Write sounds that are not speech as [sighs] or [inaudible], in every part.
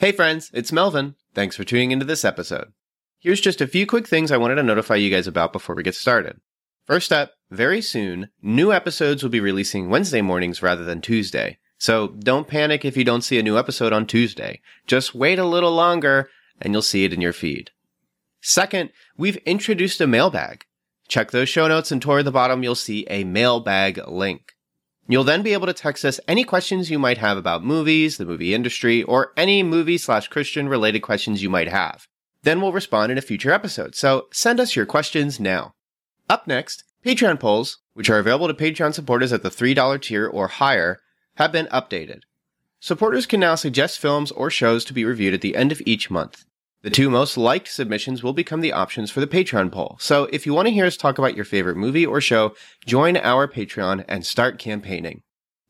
Hey friends, it's Melvin. Thanks for tuning into this episode. Here's just a few quick things I wanted to notify you guys about before we get started. First up, very soon, new episodes will be releasing Wednesday mornings rather than Tuesday. So don't panic if you don't see a new episode on Tuesday. Just wait a little longer and you'll see it in your feed. Second, we've introduced a mailbag. Check those show notes and toward the bottom you'll see a mailbag link. You'll then be able to text us any questions you might have about movies, the movie industry, or any movie slash Christian related questions you might have. Then we'll respond in a future episode, so send us your questions now. Up next, Patreon polls, which are available to Patreon supporters at the $3 tier or higher, have been updated. Supporters can now suggest films or shows to be reviewed at the end of each month. The two most liked submissions will become the options for the Patreon poll. So if you want to hear us talk about your favorite movie or show, join our Patreon and start campaigning.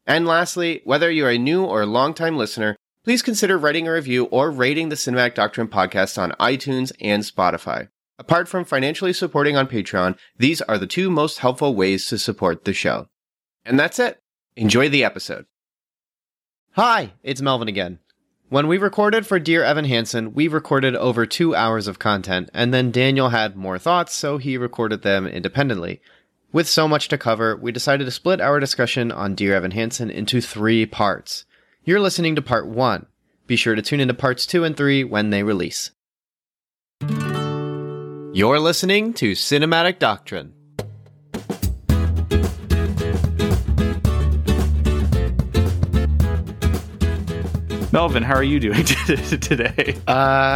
And lastly, whether you're a new or longtime listener, please consider writing a review or rating the Cinematic Doctrine podcast on iTunes and Spotify. Apart from financially supporting on Patreon, these are the two most helpful ways to support the show. And that's it. Enjoy the episode. Hi, it's Melvin again. When we recorded for Dear Evan Hansen, we recorded over two hours of content, and then Daniel had more thoughts, so he recorded them independently. With so much to cover, we decided to split our discussion on Dear Evan Hansen into three parts. You're listening to part one. Be sure to tune into parts two and three when they release. You're listening to Cinematic Doctrine. Melvin, how are you doing [laughs] today? Uh,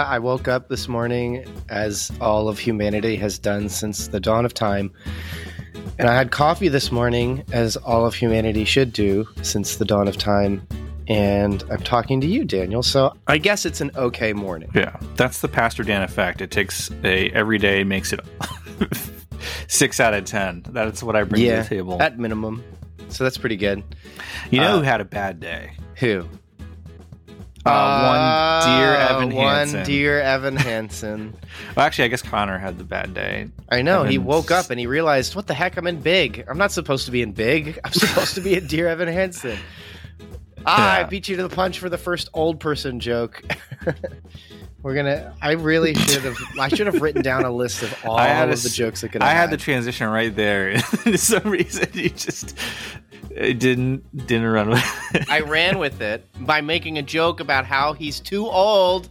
I woke up this morning as all of humanity has done since the dawn of time. And I had coffee this morning, as all of humanity should do since the dawn of time. And I'm talking to you, Daniel. So I guess it's an okay morning. Yeah, that's the Pastor Dan effect. It takes a every day makes it [laughs] six out of ten. That's what I bring yeah, to the table at minimum. So that's pretty good. You know Uh, who had a bad day? Who? Uh, one dear Evan Hansen. One dear Evan Hansen. [laughs] Well, actually, I guess Connor had the bad day. I know. He woke up and he realized, what the heck? I'm in big. I'm not supposed to be in big. I'm supposed to be in Dear Evan Hansen. [laughs] Ah, I beat you to the punch for the first old person joke. [laughs] We're gonna. I really should have. I should have written down a list of all of a the jokes that could. I have had the transition right there. For some reason, you just it didn't didn't run with. it. I ran with it by making a joke about how he's too old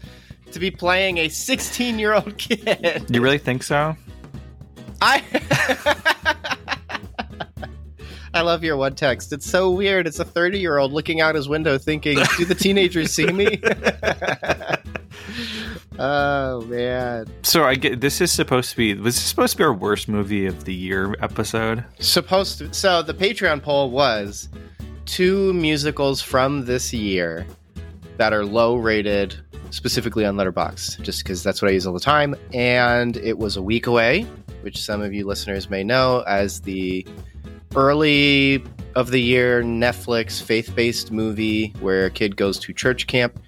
to be playing a 16 year old kid. you really think so? I [laughs] I love your one text. It's so weird. It's a 30 year old looking out his window thinking, Do the teenagers see me? [laughs] oh man. So I get this is supposed to be was this supposed to be our worst movie of the year episode? Supposed to so the Patreon poll was two musicals from this year that are low rated specifically on Letterboxd, just because that's what I use all the time. And it was a week away, which some of you listeners may know as the early of the year Netflix faith based movie where a kid goes to church camp.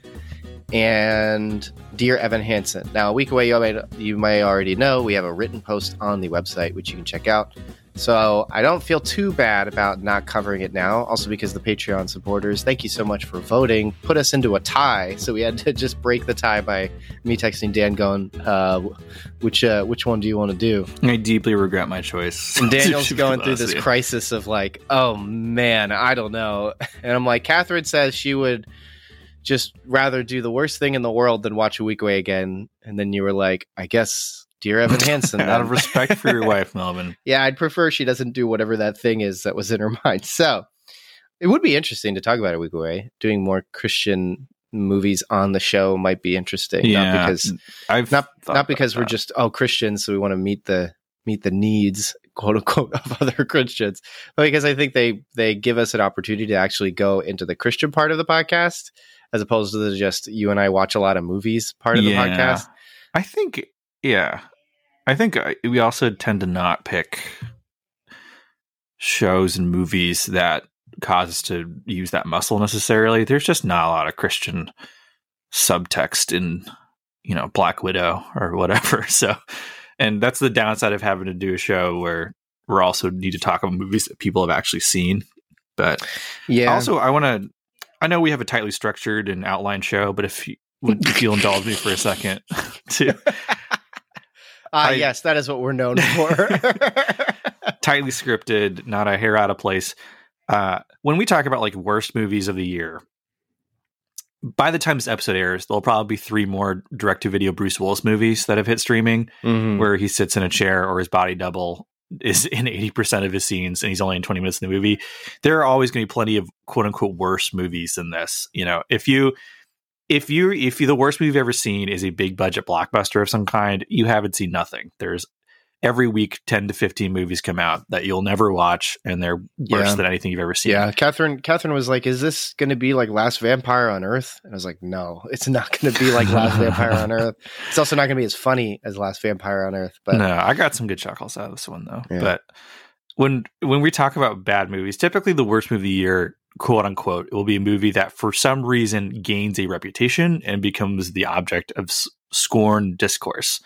And Dear Evan Hansen. Now, a week away, you may, you may already know we have a written post on the website, which you can check out. So I don't feel too bad about not covering it now. Also, because the Patreon supporters, thank you so much for voting, put us into a tie. So we had to [laughs] just break the tie by me texting Dan, going, uh, "Which uh, which one do you want to do?" I deeply regret my choice. [laughs] And Daniel's [laughs] going through this crisis of like, "Oh man, I don't know." And I'm like, Catherine says she would just rather do the worst thing in the world than watch a week away again. And then you were like, "I guess." Dear Evan Hansen. [laughs] out of respect for your [laughs] wife, Melvin. yeah, I'd prefer she doesn't do whatever that thing is that was in her [laughs] mind. So it would be interesting to talk about a week away. Doing more Christian movies on the show might be interesting. Yeah, Not because I've not not because we're that. just oh Christians, so we want to meet the meet the needs quote unquote of other Christians, but because I think they they give us an opportunity to actually go into the Christian part of the podcast as opposed to the just you and I watch a lot of movies part of the podcast. I think, yeah, I think we also tend to not pick shows and movies that cause us to use that muscle necessarily. There's just not a lot of Christian subtext in, you know, Black Widow or whatever. [laughs] So, and that's the downside of having to do a show where we're also need to talk about movies that people have actually seen. But Yeah. also, I want to. I know we have a tightly structured and outlined show, but if you, if you'll indulge me for a second [laughs] to [laughs] Ah, I- yes, that is what we're known for. [laughs] tightly scripted, not a hair out of place. Uh, when we talk about like worst movies of the year, by the time this episode airs, there'll probably be three more direct to video Bruce Willis movies that have hit streaming Mhm. where he sits in a chair or his body double is [laughs] in 80% of his scenes and he's only in 20 minutes in the movie. There are always going to be plenty of quote unquote worse movies than this. You know, if you if you if you the worst movie you've ever seen is a big budget blockbuster of some kind, you haven't seen nothing. There's every week 10 to 15 movies come out that you'll never watch and they're worse Yeah. than anything you've ever seen. Yeah, Catherine. Catherine was like, "Is this going to be like Last Vampire on Earth?" And I was like, "No, it's not going to be like Last Vampire on Earth. [laughs] It's also not going to be as funny as Last Vampire on Earth." But no, I got some good chuckles out of this one though. Yeah. But when when we talk about bad movies, typically the worst movie of the year, quote unquote, it will be a movie that for some reason gains a reputation and becomes the object of s- scorn discourse.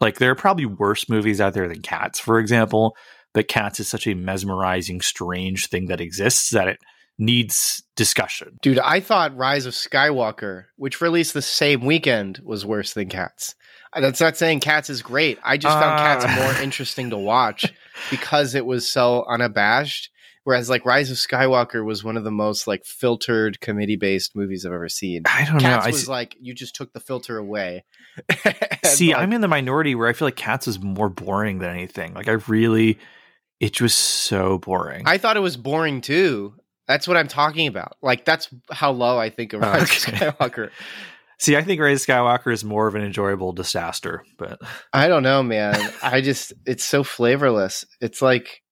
Like there are probably worse movies out there than Cats, for example, but Cats is such a mesmerizing, strange thing that exists that it needs discussion. dude, I thought Rise of Skywalker, which released the same weekend, was worse than Cats. Uh, That's not saying Cats is great. I just found Uh. Cats more interesting to watch [laughs] because it was so unabashed. Whereas like Rise of Skywalker was one of the most like filtered committee based movies I've ever seen. I don't Cats know. I was like you just took the filter away. [laughs] see, like, I'm in the minority where I feel like Cats is more boring than anything. Like I really, it was so boring. I thought it was boring too. That's what I'm talking about. Like that's how low I think of Oh, Rise okay. of Skywalker. [laughs] See, I think Rise of Skywalker is more of an enjoyable disaster, but I don't know, man. I just it's so flavorless. It's like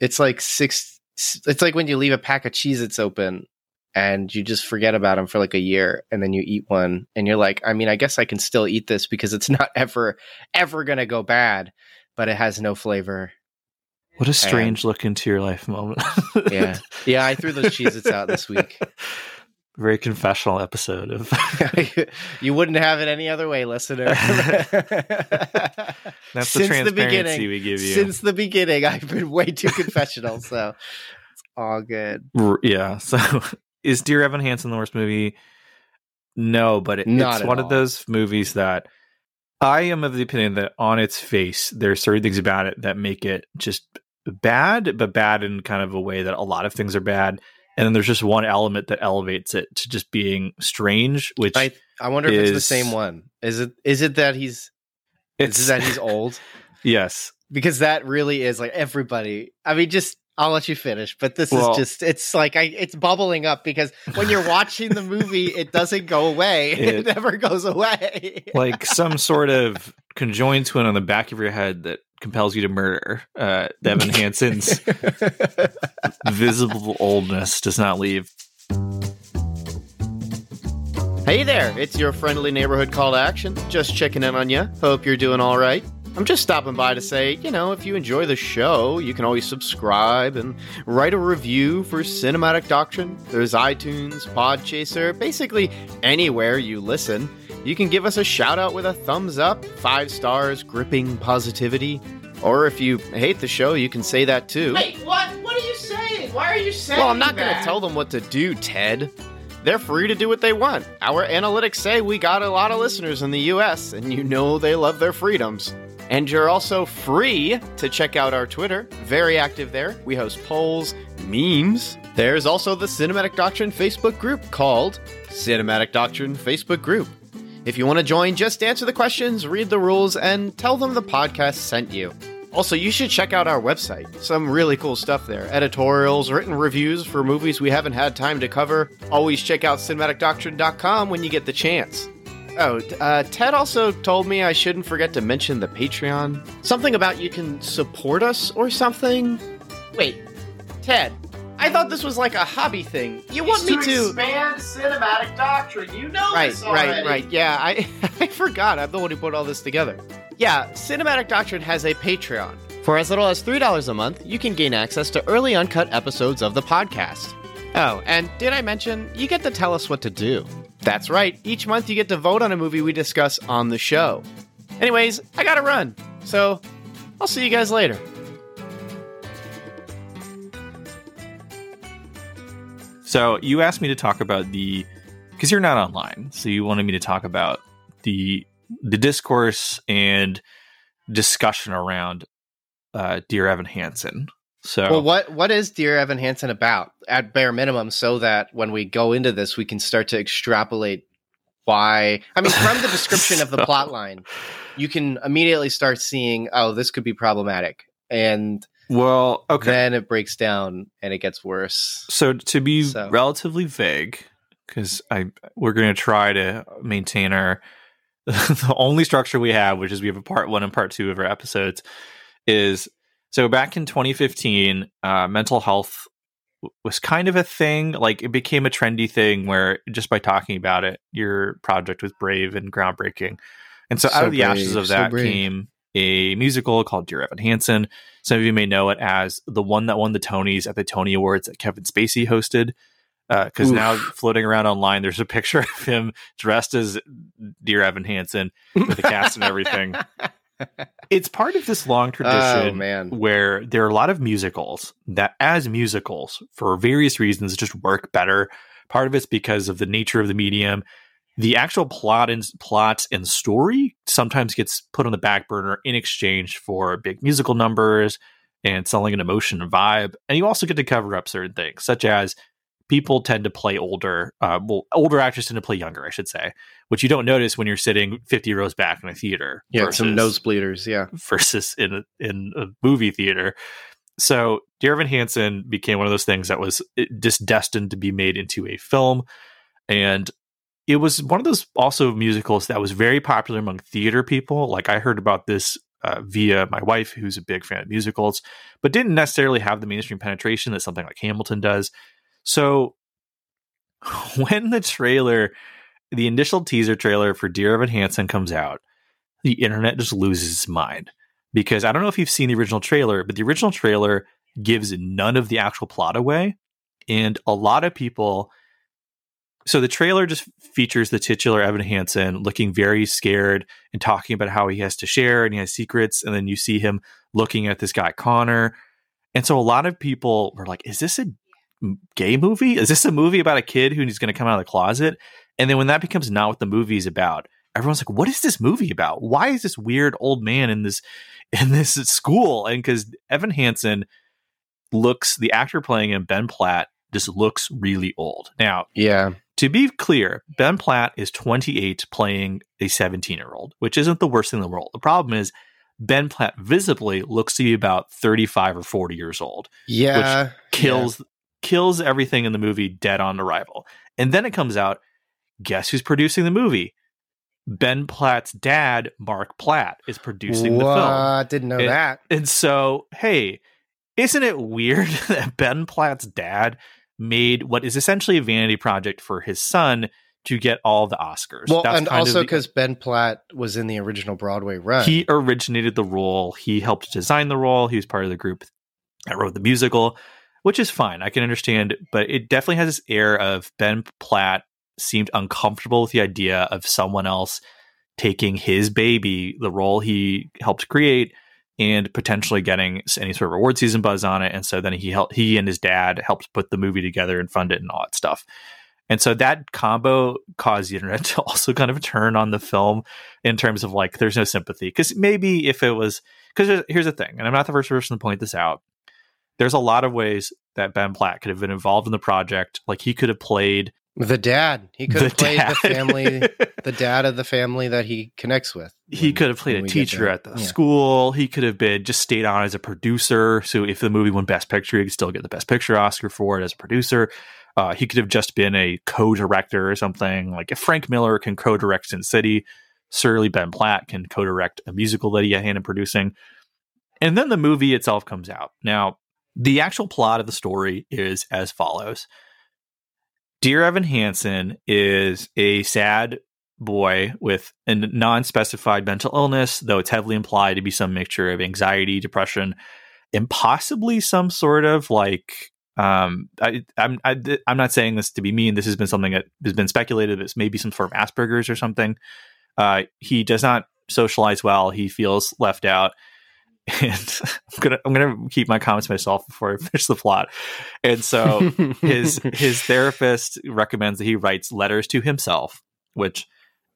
it's like six. It's like when you leave a pack of Cheez-Its open and you just forget about them for like a year, and then you eat one, and you're like, I mean, I guess I can still eat this because it's [laughs] not ever ever gonna go bad, but it has no flavor. what a strange look into your life moment. Yeah, yeah. I threw those Cheez-Its out this [laughs] week. Very confessional episode of [laughs] you wouldn't have it any other way, listener. [laughs] That's the Since transparency beginning, we give you. Since the beginning, I've been way too confessional, so it's all good. Yeah. So [laughs] is Dear Evan Hansen the worst movie? No, but it, it's one all. of those movies that I am of the opinion that on its face, there are certain things about it that make it just bad, but bad in kind of a way that a lot of things are bad. And then there's just one element that elevates it to just being strange, which I I wonder if it's the same one. Is it is it that he's is it that he's old? [laughs] yes. Because that really is like everybody. I mean, just I'll let you finish, but this Well- is just it's like I it's bubbling up because when you're watching the movie, it doesn't go away. [laughs] It, It- never goes away. [laughs] like some sort of conjoined twin on the back of your head that compels you to murder. Uh, Devin [laughs] Hansen's visible oldness does not leave. Hey there, it's your friendly neighborhood call to action. Just checking in on you. Hope you're doing all right. I'm just stopping by to say, you know, if you enjoy the show, you can always subscribe and write a review for Cinematic Doctrine. There's iTunes, Podchaser, basically anywhere you listen. You can give us a shout out with a thumbs up, five stars, gripping positivity. Or if you hate the show, you can say that too. Wait, what? What are you saying? Why are you saying? Well, I'm not going to tell them what to do, Ted. They're free to do what they want. Our analytics say we got a lot of listeners in the US, and you know they love their freedoms. And you're also free to check out our Twitter. Very active there. We host polls, memes. There's also the Cinematic Doctrine Facebook group called Cinematic Doctrine Facebook Group. If you want to join, just answer the questions, read the rules, and tell them the podcast sent you. Also, you should check out our website. Some really cool stuff there. Editorials, written reviews for movies we haven't had time to cover. Always check out cinematicdoctrine.com when you get the chance. Oh, uh, Ted also told me I shouldn't forget to mention the Patreon. Something about you can support us or something. Wait, Ted, I thought this was like a hobby thing. You want me to expand cinematic doctrine? You know right, right, right. Yeah, I [laughs] I forgot. I'm the one who put all this together. Yeah, Cinematic Doctrine has a Patreon. For as little as $3 a month, you can gain access to early uncut episodes of the podcast. Oh, and did I mention you get to tell us what to do? That's right. Each month you get to vote on a movie we discuss on the show. Anyways, I gotta run. So, I'll see you guys later. So you asked me to talk about the because you're not online, so you wanted me to talk about the the discourse and discussion around uh, Dear Evan Hansen. So, well, what what is Dear Evan Hansen about at bare minimum, so that when we go into this, we can start to extrapolate why. I mean, from the [laughs] description of the plot line, you can immediately start seeing, oh, this could be problematic, and well, okay, then it breaks down and it gets worse. So, to be so. relatively vague, because I we're going to try to maintain our [laughs] the only structure we have, which is we have a part one and part two of our episodes, is so back in 2015, uh, mental health was kind of a thing. Like it became a trendy thing where just by talking about it, your project was brave and groundbreaking. And so, so out of the brave, ashes of that came a musical called Dear Evan Hansen. Some of you may know it as the one that won the Tonys at the Tony Awards that Kevin Spacey hosted. Because uh, now floating around online, there's a picture [laughs] of him dressed as Dear Evan Hansen with the cast and everything. [laughs] it's part of this long [laughs] oh, tradition oh, where there are a lot of musicals that, as musicals, for various reasons, just work better. Part of it's because of the nature of the medium. The actual plot and plot and story sometimes gets put on the back burner in exchange for big musical numbers and selling an emotion and vibe. And you also get to cover up certain things, such as people tend to play older, uh, well, older actors tend to play younger, I should say, which you don't notice when you're sitting 50 rows back in a theater. Yeah, versus, some nosebleeders, yeah. Versus in a, in a movie theater. So Dear Evan Hansen became one of those things that was eh, just destined to be made into a film. And it was one of those also musicals that was very popular among theater people. Like I heard about this uh, via my wife, who's a big fan of musicals, but didn't necessarily have the mainstream penetration that something like Hamilton does. So [laughs] when the trailer, the initial teaser trailer for Dear Evan Hansen comes out, the internet just loses its mind. Because I don't know if you've seen the original trailer, but the original trailer gives none of the actual plot away. And a lot of people so the trailer just features the titular Evan Hansen looking very scared and talking about how he has to share and he has secrets. And then you see him looking at this guy Connor. And so a lot of people were like, is this a gay movie? Is this a movie about a kid who's going to come out of the closet? And then when that becomes not what the movie is about, everyone's like, "What is this movie about? Why is this weird old man in this [laughs] in this school?" And because Evan Hansen looks, the actor playing him, Ben Platt, just looks really old. Now, yeah. To be clear, Ben Platt is 28 playing a 17 year old, which isn't the worst thing in the world. The problem is Ben Platt visibly looks to be about 35 or 40 years old. Yeah. Which kills kills everything in the movie dead on arrival. And then it comes out, guess who's producing the movie? Ben Platt's dad, Mark Platt, is producing what? the film. I didn't know and, that. And so, hey, isn't it weird [laughs] that Ben Platt's dad made what is essentially a vanity project for his son to get all the Oscars? Well, That's and also because Ben Platt was in the original Broadway run. He originated the role. He helped design the role. He was part of the group that wrote the musical which is fine. I can understand, but it definitely has this air of Ben Platt seemed uncomfortable with the idea of someone else taking his baby, the role he helped create, and potentially getting any sort of award season buzz on it. And so then he helped, he and his dad helped put the movie together and fund it and all that stuff. And so that combo caused the internet [laughs] to also kind of turn on the film in terms of like, there's no sympathy. Because maybe if it was, because here's the thing, and I'm not the first person to point this out there's a lot of ways that Ben Platt could have been involved in the project. Like he could have played the dad. He could have played dad. the family, [laughs] the dad of the family that he connects with. When, he could have played a teacher at the yeah. school. He could have been just stayed on as a producer. So if the movie won Best Picture, he could still get the Best Picture Oscar for it as a producer. Uh, he could have just been a co-director or something. Like if Frank Miller can co-direct Sin City, surely Ben Platt can co-direct a musical that he had hand in producing. And then the movie itself comes out. Now, the actual plot of the story is as follows Dear Evan Hansen is a sad boy with a non specified mental illness, though it's heavily implied to be some mixture of anxiety, depression, and possibly some sort of like um, I, I'm I, i am not saying this to be mean. This has been something that has been speculated. It's maybe some sort of Asperger's or something. Uh, he does not socialize well. He feels left out, and [laughs] I'm gonna I'm gonna keep my comments to myself before I finish the plot. And so [laughs] his his therapist recommends that he writes letters to himself, which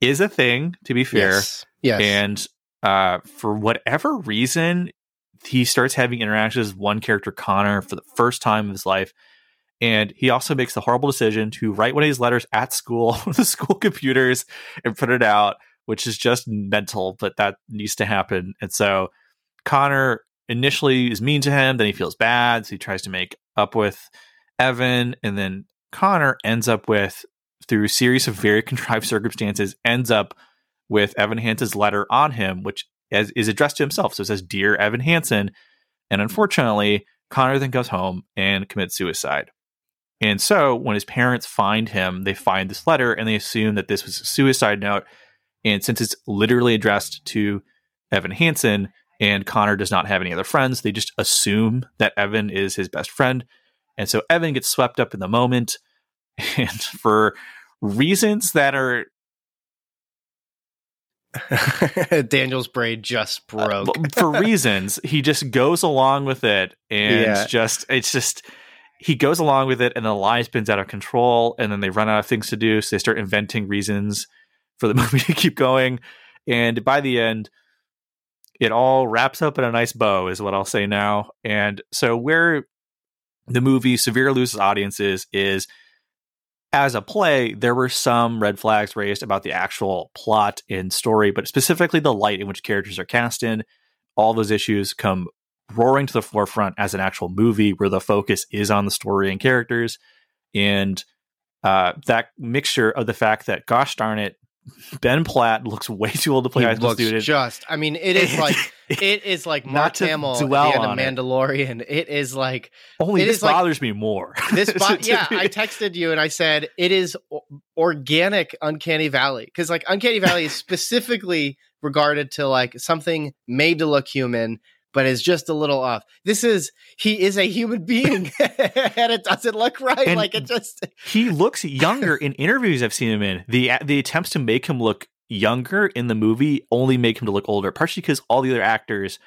is a thing to be fair. Yes. yes. And uh, for whatever reason, he starts having interactions with one character, Connor, for the first time in his life. And he also makes the horrible decision to write one of these letters at school [laughs] with the school computers and put it out, which is just mental, but that needs to happen. And so Connor initially is mean to him, then he feels bad, so he tries to make up with Evan, and then Connor ends up with, through a series of very contrived circumstances, ends up with Evan Hansen's letter on him, which is, is addressed to himself. So it says, Dear Evan Hansen. And unfortunately, Connor then goes home and commits suicide. And so when his parents find him, they find this letter and they assume that this was a suicide note. And since it's literally addressed to Evan Hansen and Connor does not have any other friends, they just assume that Evan is his best friend. And so Evan gets swept up in the moment. [laughs] And for reasons that are [laughs] Daniel's brain just broke. Uh, [laughs] for reasons, he just goes along with it and Yeah. just it's just he goes along with it and the lie spins out of control and then they run out of things to do so they start inventing reasons for the movie to keep going and by the end it all wraps up in a nice bow is what I'll say now and so where the movie Severe loses audiences is as a play, there were some red flags raised about the actual plot and story, but specifically the light in which characters are cast in. All those issues come roaring to the forefront as an actual movie where the focus is on the story and characters. And uh, that mixture of the fact that, gosh darn it, Ben Platt looks way too old to play He high school student. just. I mean, it is like [laughs] it is like Mark Hamill at the dwell end of on it. Mandalorian. It is like Only it this is like- bothers me more. [laughs] this. Bo- yeah, I texted you and I said it is organic Uncanny Valley because like Uncanny Valley is [laughs] specifically regarded to like something made to look human. But is just a little off. This is he is a human [laughs] being, [laughs] and it doesn't look right. And- like it just [laughs] he looks younger in interviews I've seen him in. The the attempts to make him look younger in the movie only make him to look older, partially because all the other actors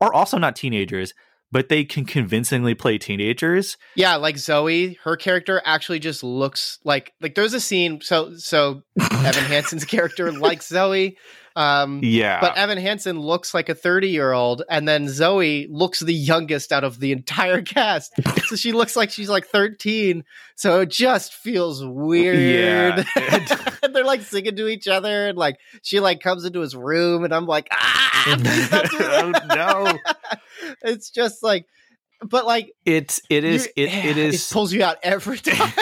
are also not teenagers, but they can convincingly play teenagers. Yeah, like Zoe, her character actually just looks like like there's a scene. So so Evan Hansen's character likes Zoe, um, Yeah. but Evan Hansen looks like a 30 year old, and then Zoe looks the youngest out of the entire cast. [laughs] so she looks like she's like 13. So it just feels weird. Yeah. [laughs] and they're like singing to each other, and like she like comes into his room, and I'm like, ah, please [laughs] don't do that. Oh, no. it's just like. But like It's it is it, it is It pulls you out every [laughs] time,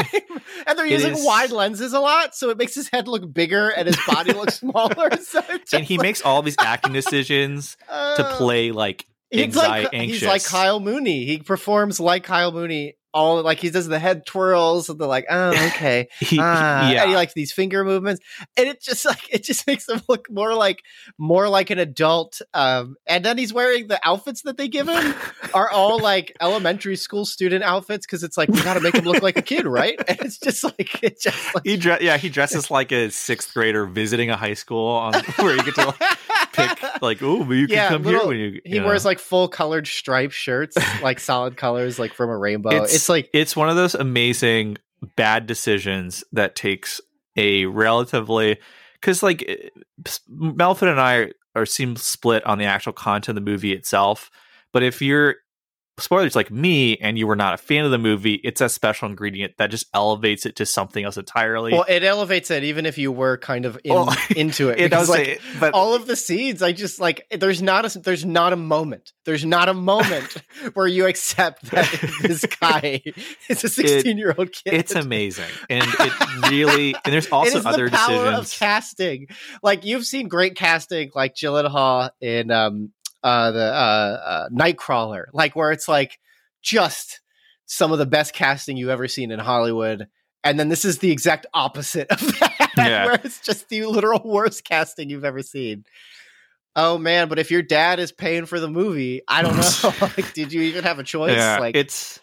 and they're using is- wide lenses a lot, so it makes his head look bigger and his body look [laughs] smaller. So and he like, makes all these acting decisions to uh, play like He's like anxi- he's like. Kyle Mooney. He performs like Kyle Mooney. All like he does the head twirls, and they're like, "Oh, [laughs] okay." he, Ah, yeah. and he likes these finger movements, and it just [laughs] like it just makes him look more like more like an adult. Um, and then he's wearing the outfits that they give him are all like elementary school student outfits because it's like we got to make him look like a kid, right? [laughs] And it's just like it just like he dre- yeah he dresses like a sixth grader visiting a high school on where you get to like, pick like oh you can Yeah, come little- here when you he you wears like full colored striped shirts, like solid colors, like from a rainbow. It's, like it's one of those amazing bad decisions that takes a relatively because like eh, Melvin and I are seem split on the actual content of the movie itself. But if you're spoilers like me and you were not a fan of the movie, it's a special ingredient that just elevates it to something else entirely. well, it elevates it even if you were kind of in, Well, [laughs] into it. it does like, but all of the seeds, i just like there's not a there's not a moment there's not a moment [laughs] where you accept that this guy [laughs] is a 16 year old kid it's amazing, and it really and there's also other the power decisions. of casting like you've seen great casting like Gyllenhaal in um uh the uh, uh nightcrawler like where it's like just some of the best casting you've ever seen in hollywood and then this is the exact opposite of [laughs] that Yeah. where it's just the literal worst casting you've ever seen oh man but if your dad is paying for the movie i don't know [laughs] [laughs] like did you even have a choice yeah, like it's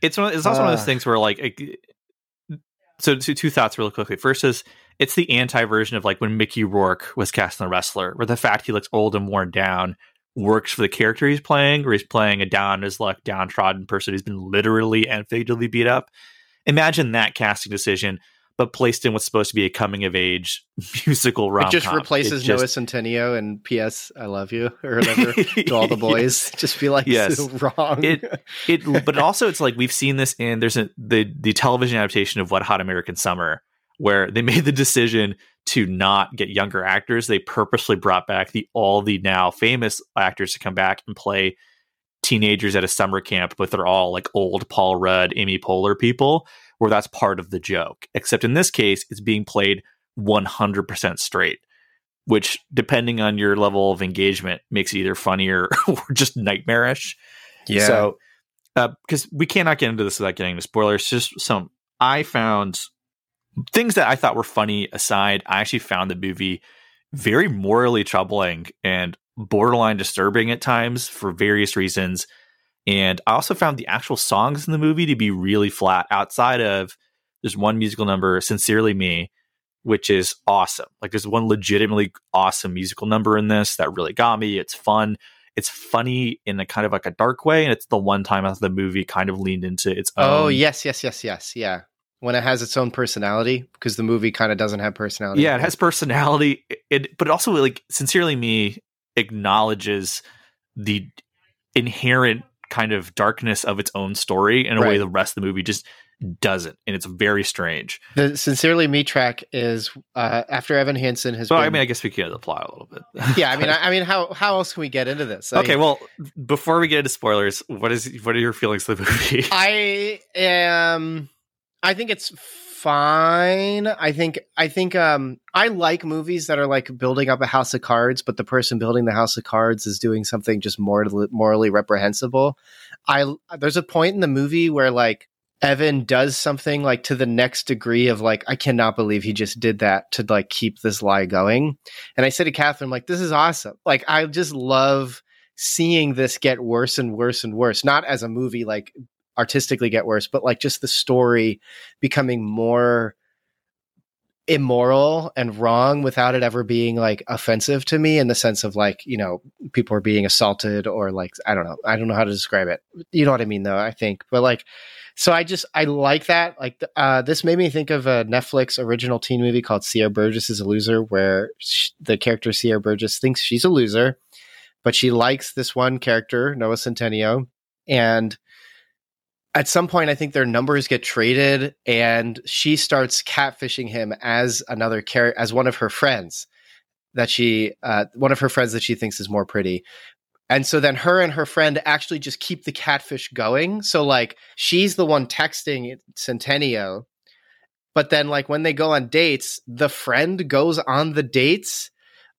it's one. It's also one of Uh. those things where like. it- so, two two thoughts really quickly. First is it's the anti version of like when Mickey Rourke was cast in The Wrestler, where the fact he looks old and worn down works for the character he's playing, or he's playing a down as luck, downtrodden person who's been literally and figuratively beat up. Imagine that casting decision, but placed in what's supposed to be a coming of age [laughs] musical rom. It just replaces Noah Centineo and P.S. I love you or whatever [laughs] to all the boys. yes. [laughs] Just be like, yes, wrong. It it, but also it's like we've seen this in there's a the the television adaptation of Wet Hot American Summer where they made the decision to not get younger actors. They purposely brought back the all the now famous actors to come back and play teenagers at a summer camp, but they're all like old Paul Rudd, Amy Poehler people, where that's part of the joke. Except in this case, it's being played 100% straight, which, depending on your level of engagement, makes it either funnier [laughs] or just nightmarish. Yeah. So, because uh, we cannot get into this without getting into spoilers, just some I found things that I thought were funny aside, I actually found the movie very morally troubling and borderline disturbing at times for various reasons. And I also found the actual songs in the movie to be really flat outside of there's one musical number, Sincerely Me, which is awesome. Like there's one legitimately awesome musical number in this that really got me. It's fun. It's funny in a kind of like a dark way. And it's the one time after the movie kind of leaned into its oh, own. Oh, yes, yes, yes, yes. Yeah when it has its own personality because the movie kind of doesn't have personality. Yeah, it has personality. It, but also like sincerely me acknowledges the inherent kind of darkness of its own story in a right. way the rest of the movie just doesn't and it's very strange the sincerely me track is uh, after evan hansen has well been... i mean i guess we can apply a little bit yeah i mean [laughs] I, I, mean how how else can we get into this okay well before we get into spoilers what is what are your feelings of the movie i am I think it's fine. I think I think um I like movies that are like building up a house of cards, but the person building the house of cards is doing something just morally morally reprehensible. I there's a point in the movie where like Evan does something like to the next degree of like I cannot believe he just did that to like keep this lie going. And I said to Catherine like this is awesome. Like I just love seeing this get worse and worse and worse. Not as a movie like artistically get worse, but like just the story becoming more immoral and wrong without it ever being like offensive to me in the sense of like you know people are being assaulted or like i don't know. I don't know how to describe it. You know what i mean though i think. But like so i just i like that. Like uh this made me think of a netflix original teen movie called sierra burgess is a loser where she, the character sierra burgess thinks she's a loser but she likes this one character noah centineo and at some point, I think their numbers get traded, and she starts catfishing him as another character, as one of her friends that she, uh, one of her friends that she thinks is more pretty. And so then her and her friend actually just keep the catfish going. So like she's the one texting Centineo, but then like when they go on dates, the friend goes on the dates,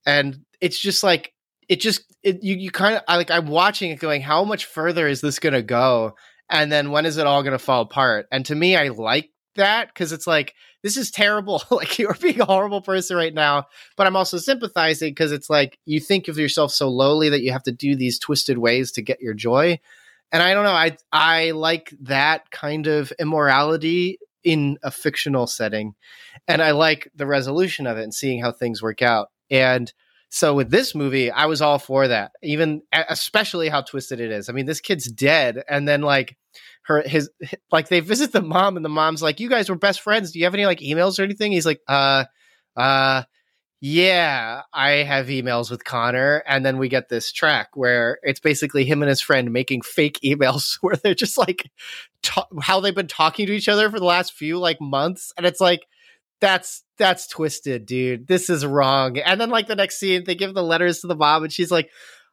and it's just like it just it, you you kind of like I'm watching it going, how much further is this gonna go? And then when is it all going to fall apart? And to me, I like that because it's like this is terrible. [laughs] like you're being a horrible person right now, but I'm also sympathizing because it's like you think of yourself so lowly that you have to do these twisted ways to get your joy. And I don't know, I I like that kind of immorality in a fictional setting, and I like the resolution of it and seeing how things work out. And so with this movie, I was all for that. Even especially how twisted it is. I mean, this kid's dead, and then like her his like they visit the mom, and the mom's like, "You guys were best friends. Do you have any like emails or anything?" He's like, "Uh, uh." Yeah, I have emails with Connor, and then we get this track where it's basically him and his friend making fake [laughs] emails where they're just like how they've been talking to each other for the last few like months, and it's like that's that's twisted, dude. This is wrong. And then like the next scene, they give the letters to the mom, and she's like,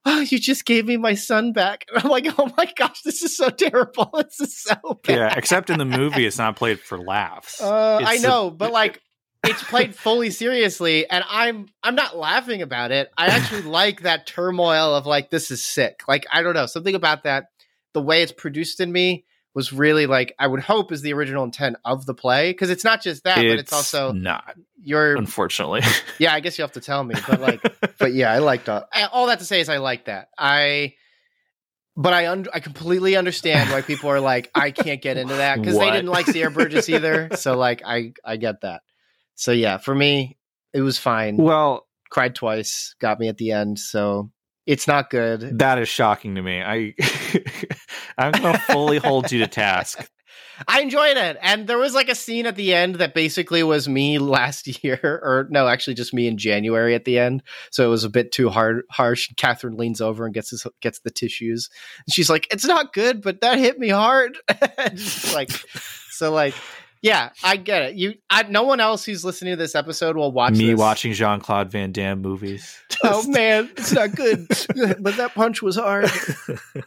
"Oh, you just gave me my son back." And I'm like, "Oh my gosh, this is so terrible. [laughs] This is so bad." Yeah, except in the movie, it's not played for laughs. Uh, I know, a- but [laughs] like. it's played fully seriously and i'm i'm not laughing about it i actually [laughs] like that turmoil of like this is sick like i don't know something about that the way it's produced in me was really like I would hope is the original intent of the play because it's not just that, it's but it's also not your unfortunately. [laughs] yeah, I guess you have to tell me, but like, but yeah, I liked all, all that to say is I like that. I, but I un- I completely understand why people are like I can't get into that because they didn't like Sierra Burgess either. So like I I get that. So yeah, for me it was fine. Well, cried twice, got me at the end. So It's not good. That is shocking to me. I [laughs] I'm gonna fully hold you to task. [laughs] I enjoyed it. And there was like a scene at the end that basically was me last [laughs] year, or no, actually just me in January at the end. So it was a bit too hard harsh. Catherine leans over and gets his, gets the tissues. And she's like, It's not good, but that hit me hard. like so like yeah, I get it. You, I, no one else who's listening to this episode will watch me this. watching Jean Claude Van Damme movies. [laughs] oh man, it's not good. [laughs] but that punch was hard. [laughs]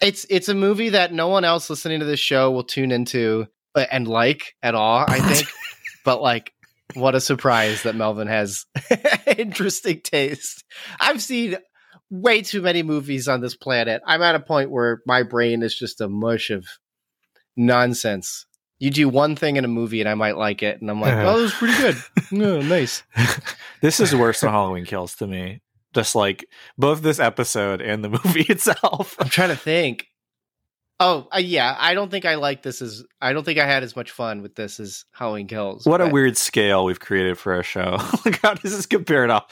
It's it's a movie that no one else listening to this show will tune into uh, and like at all. I think, but like, what a surprise that Melvin has interesting taste. I've seen way too many movies on this planet. I'm at a point where my brain is just a mush of nonsense. You do one thing in a movie and I might like it, and I'm like, oh, this was pretty good. [laughs] oh, nice. [laughs] this is worse than Halloween Kills to me. Just like both this episode and the [laughs] movie itself. I'm trying to think. Oh, uh, yeah. I don't think I like this as. I don't think I had as much fun with this as Halloween Kills. What but- a weird scale we've created for our show. like, how does this compare to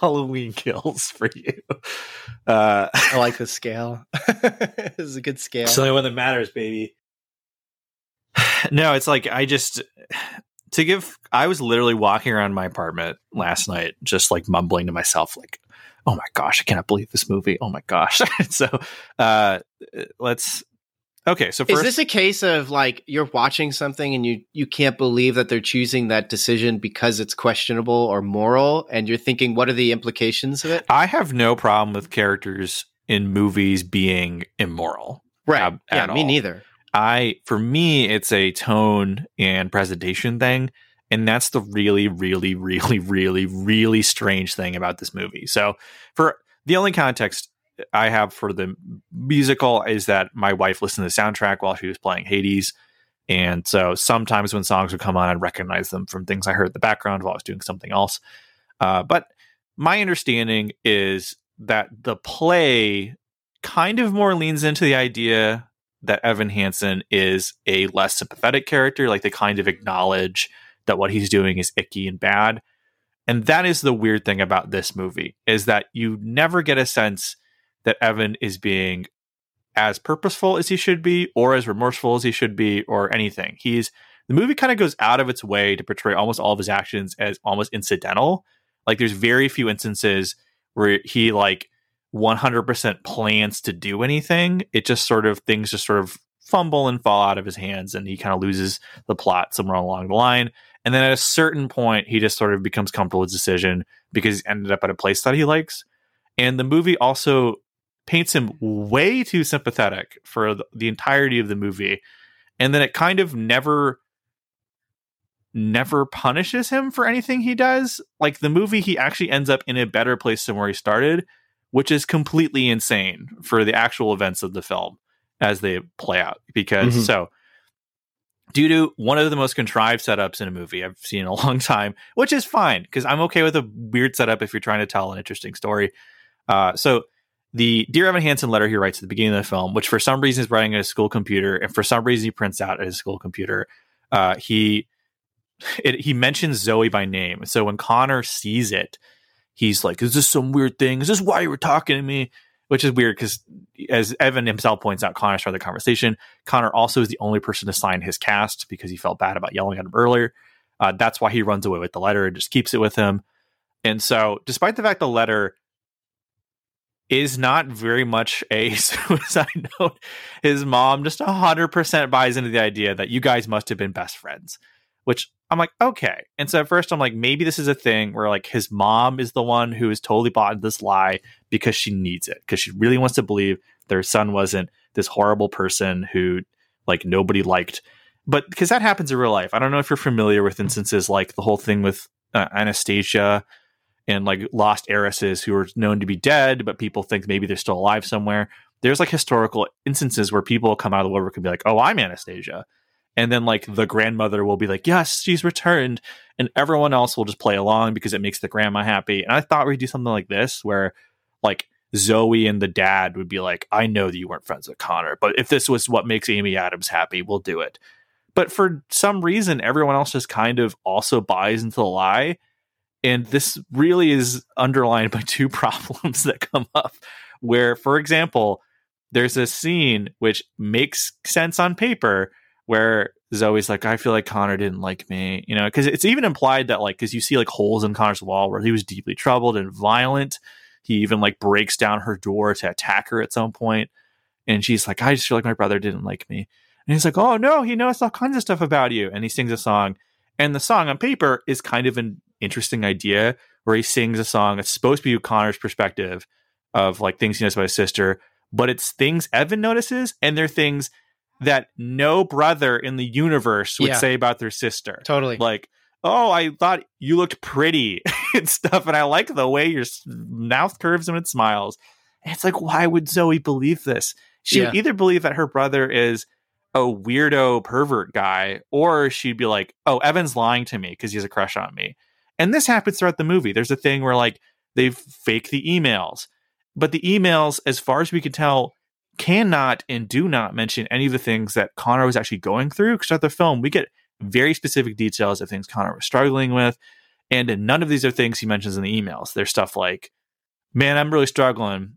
Halloween Kills for you? Uh, I like the scale. this is a good scale. It's the only one that matters, baby. [sighs] no, it's like I just [sighs] to give. I was literally walking around my apartment last night, just like mumbling to myself, like, "Oh my gosh, I cannot believe this movie! Oh my gosh!" [laughs] so, uh, let's. Okay, so first, is this a case of like you're watching something and you you can't believe that they're choosing that decision because it's questionable or moral, and you're thinking, what are the implications of it? I have no problem with characters in movies being immoral. Right? ab- yeah, me all. neither. I for me it's a tone and presentation thing and that's the really really really really really strange thing about this movie. So for the only context I have for the musical is that my wife listened to the soundtrack while she was playing Hades and so sometimes when songs would come on I'd recognize them from things I heard in the background while I was doing something else. Uh, but my understanding is that the play kind of more leans into the idea that Evan Hansen is a less sympathetic character. Like they kind of acknowledge that what he's doing is icky and bad. And that is the weird thing about this movie is that you never get a sense that Evan is being as purposeful as he should be or as remorseful as he should be or anything. He's the movie kind of goes out of its way to portray almost all of his actions as almost incidental. Like there's very few instances where he like 100% plans to do anything. It just sort of things just sort of fumble and fall out of his hands and he kind of loses the plot somewhere along the line. And then at a certain point, he just sort of becomes comfortable with decision because he ended up at a place that he likes. And the movie also paints him way too sympathetic for the entirety of the movie. And then it kind of never never punishes him for anything he does. Like the movie, he actually ends up in a better place than where he started, which is completely insane for the actual events of the film as they play out. Because Mhm. so, due to one of the most contrived setups in a movie I've seen in a [laughs] long time, which is fine because I'm okay with a weird setup if you're trying to tell an interesting story. Uh, so, the Dear Evan Hansen letter he writes at the beginning of the film, which for some reason is writing at his school computer, and for some reason he prints out at his school computer, uh, he [laughs] it, he mentions Zoe by name. So when Connor sees it, he's like, "Is this some weird thing? Is this why you were talking to me?" Which is weird because, as Evan himself points out, Connor started the conversation. Connor also is the only person to sign his cast because he felt bad about yelling at him earlier. Uh, that's why he runs away with the letter and just keeps it with him. And so, despite the fact the letter is not very much a [laughs] suicide note, his mom just 100% buys into the idea that you guys must have been best friends, which I'm like, okay. And so at first I'm like, maybe this is a thing where like his mom is the one who is totally bought into this lie because she needs it, because she really wants to believe their son wasn't this horrible person who like nobody liked. But because that happens in real life. I don't know if you're familiar with instances like the whole thing with uh, Anastasia and like lost heiresses who are known to be dead, but people think maybe they're still alive somewhere. There's like historical instances where people come out of the woodwork and be like, "Oh, I'm Anastasia," and then like the grandmother will be like, "Yes, she's returned," and everyone else will just play along because it makes the grandma happy. And I thought we'd do something like this where like Zoe and the dad would be like, "I know that you weren't friends with Connor, but if this was what makes Amy Adams happy, we'll do it." But for some reason, everyone else just kind of also buys into the lie And this really is underlined by [laughs] two problems that come up. Where, for example, there's a scene which makes sense on paper where Zoe's like, I feel like Connor didn't like me, you know, because it's even implied that, like, because you see like holes in Connor's wall where he was deeply troubled and violent. He even like breaks down her door to attack her at some. And she's like, I just feel like my brother didn't like me. And he's like, Oh no, he knows all kinds of stuff about you. And he sings a song. And the song on paper is kind of an interesting idea where he sings a song that's supposed to be Connor's perspective of like things he knows about his sister, but it's things Evan notices and they're things that no brother in the universe would Yeah. say about their sister. Totally. Like, oh, I thought you looked pretty [laughs] and stuff, and I like the way your mouth curves when it smiles. And it's like, why would Zoe believe this? She would either believe that her brother is a weirdo pervert guy, or she'd be like, oh, Evan's lying to me because he has a crush on me. And this happens throughout the movie. There's a thing where like they fake the emails, but the emails, as far as we can tell, cannot and do not mention any of the things that Connor was actually going through. Because throughout the film, we get very specific details of things Connor was struggling with. And none of these are things he mentions in the emails. There's stuff like, man, I'm really struggling.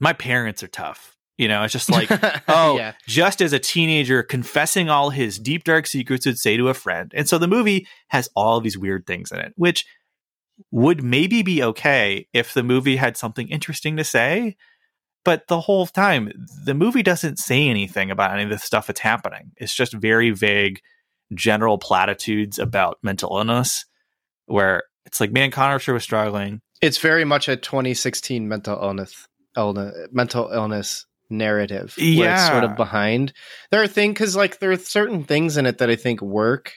My parents are tough. You know, it's just like, [laughs] oh, yeah. just as a teenager confessing all his deep, dark secrets would say to a friend. And so the movie has all these weird things in it, which would maybe be okay if the movie had something interesting to say. But the whole time, the movie doesn't say anything about any of the stuff that's happening. It's just very vague, general platitudes about mental illness, where it's like, man, Connor sure was struggling. It's very much a 2016 mental illness, illness mental illness narrative. where it's sort of behind. There are things because like there are certain things in it that I think work,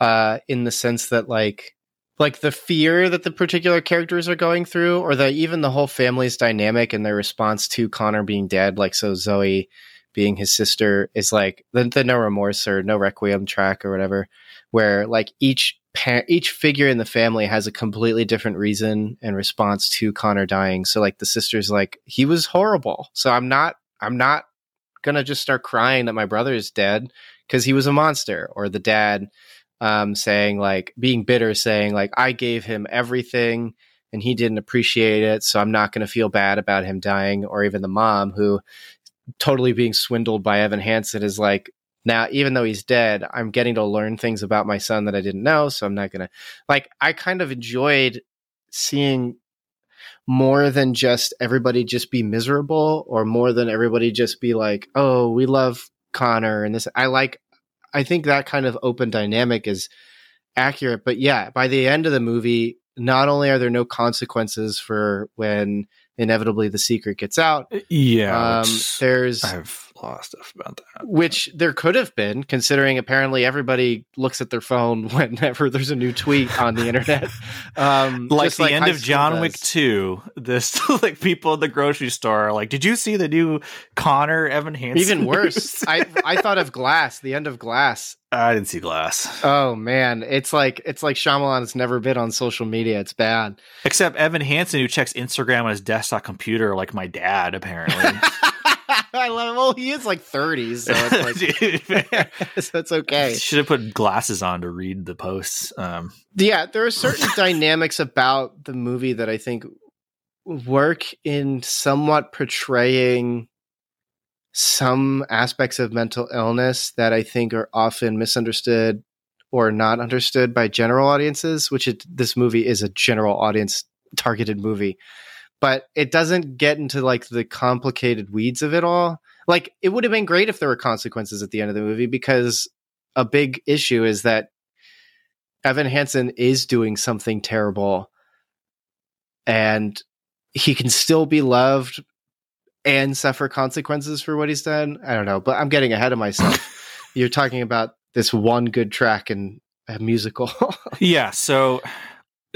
uh, in the sense that like like the fear that the particular characters are going through, or that even the whole family's dynamic and their response to Connor being dead. Like so, Zoe being his sister is like the, the no remorse or no requiem track or whatever, where like each each figure in the family has a completely different reason and response to Connor dying. So like the sister's like he was horrible. So I'm not I'm not gonna just start crying that my brother is dead because he was a monster. Or the dad um, saying like being bitter, saying like I gave him everything and he didn't appreciate it, so I'm not gonna feel bad about him dying. Or even the mom who totally being swindled by Evan Hansen is like now even though he's dead i'm getting to learn things about my son that i didn't know so i'm not gonna like i kind of enjoyed seeing more than just everybody just be miserable or more than everybody just be like oh we love connor and this i like i think that kind of open dynamic is accurate but yeah by the end of the movie not only are there no consequences for when inevitably the secret gets out Yeah. um, there's I lot of stuff about that. which there could have been, considering apparently everybody looks at their phone [laughs] whenever there's a new tweet on the internet. [laughs] Um, like the end of John Wick 2, this [laughs] like people at the grocery store are like, "Did you see the new Connor Evan Hansen?" Even worse. I I thought of Glass, the end of Glass. I didn't see Glass. Oh man, it's like it's like Shyamalan has never been on social media. It's bad. Except Evan Hansen, who checks Instagram on his desktop computer, like my dad, apparently. [laughs] I love. Well, he is like 30s, so it's [laughs] like [laughs] so it's okay. Should have put glasses on to read the posts. Um, yeah, there are certain dynamics about the movie that I think work in somewhat portraying some aspects of mental illness that I think are often misunderstood or not understood by general audiences, which it, this movie is a general audience targeted movie. But it doesn't get into like the complicated weeds of it all. Like it would have been great if there were consequences at the end of the movie because a big issue is that Evan Hansen is doing something terrible and he can still be loved and suffer consequences for what he's done. I don't know, but I'm getting ahead of myself. [laughs] You're talking about this one good track in a musical. [laughs] yeah. So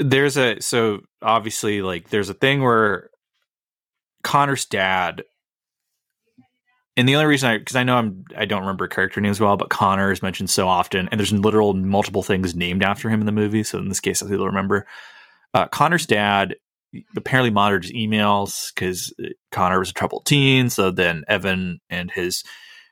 there's a so obviously like there's a thing where Connor's dad. And the only reason I, because I know I'm, I don't remember character names well, but Connor is mentioned so often, and there's literal multiple things named after him in the movie. So in this case, I will remember. Uh, Connor's dad apparently monitored his emails because Connor was a troubled teen. So then Evan and his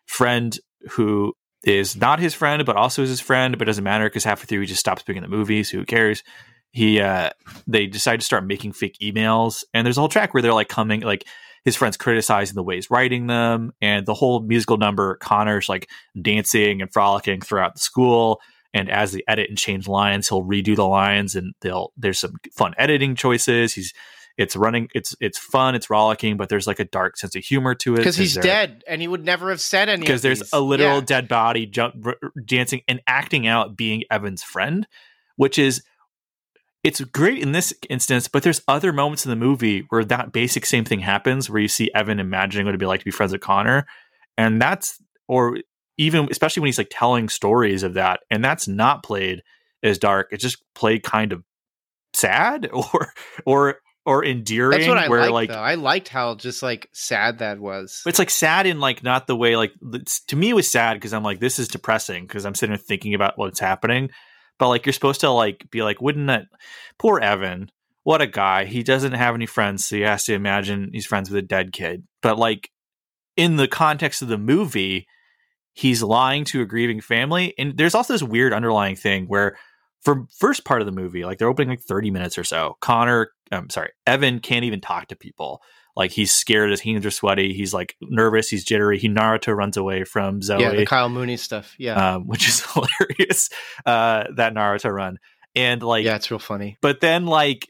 friend, who is not his friend, but also is his friend, but doesn't matter because halfway through he just stops being in the movie. So who cares? He uh they decide to start making fake emails and there's a whole track where they're like coming like his friends criticizing the way he's writing them and the whole musical number connor's like dancing and frolicking throughout the school and as they edit and change lines he'll redo the lines and they'll there's some fun editing choices he's it's running it's it's fun it's rollicking but there's like a dark sense of humor to it because he's dead and he would never have said any. because there's a literal Yeah. dead body jump r- dancing and acting out being Evan's friend, which is it's great in this instance, but there's other moments in the movie where that basic same thing happens where you see Evan imagining what it'd be like to be friends with Connor. And that's or even especially when he's like telling stories of that, and that's not played as dark. It's just played kind of sad [laughs] or or or endearing That's what I where liked. like though. I liked how just like sad that was. it's like sad in like not the way like to me it was sad because I'm like this is depressing because I'm sitting there thinking about what's happening. But like you're supposed to like be like, wouldn't that poor Evan? What a guy. He doesn't have any friends, so he has to imagine he's friends with a dead kid. But like in the context of the movie, he's lying to a grieving family. And there's also this weird underlying thing where for first part of the movie, like they're opening like 30 minutes or so, Connor, I'm sorry, Evan can't even talk to people. Like he's scared, his hands are sweaty, he's like nervous, he's jittery. He Naruto runs away from Zoe yeah, the Kyle Mooney stuff. Yeah, um, which is [laughs] hilarious. Uh, that Naruto run, and like, yeah, it's real funny. but then like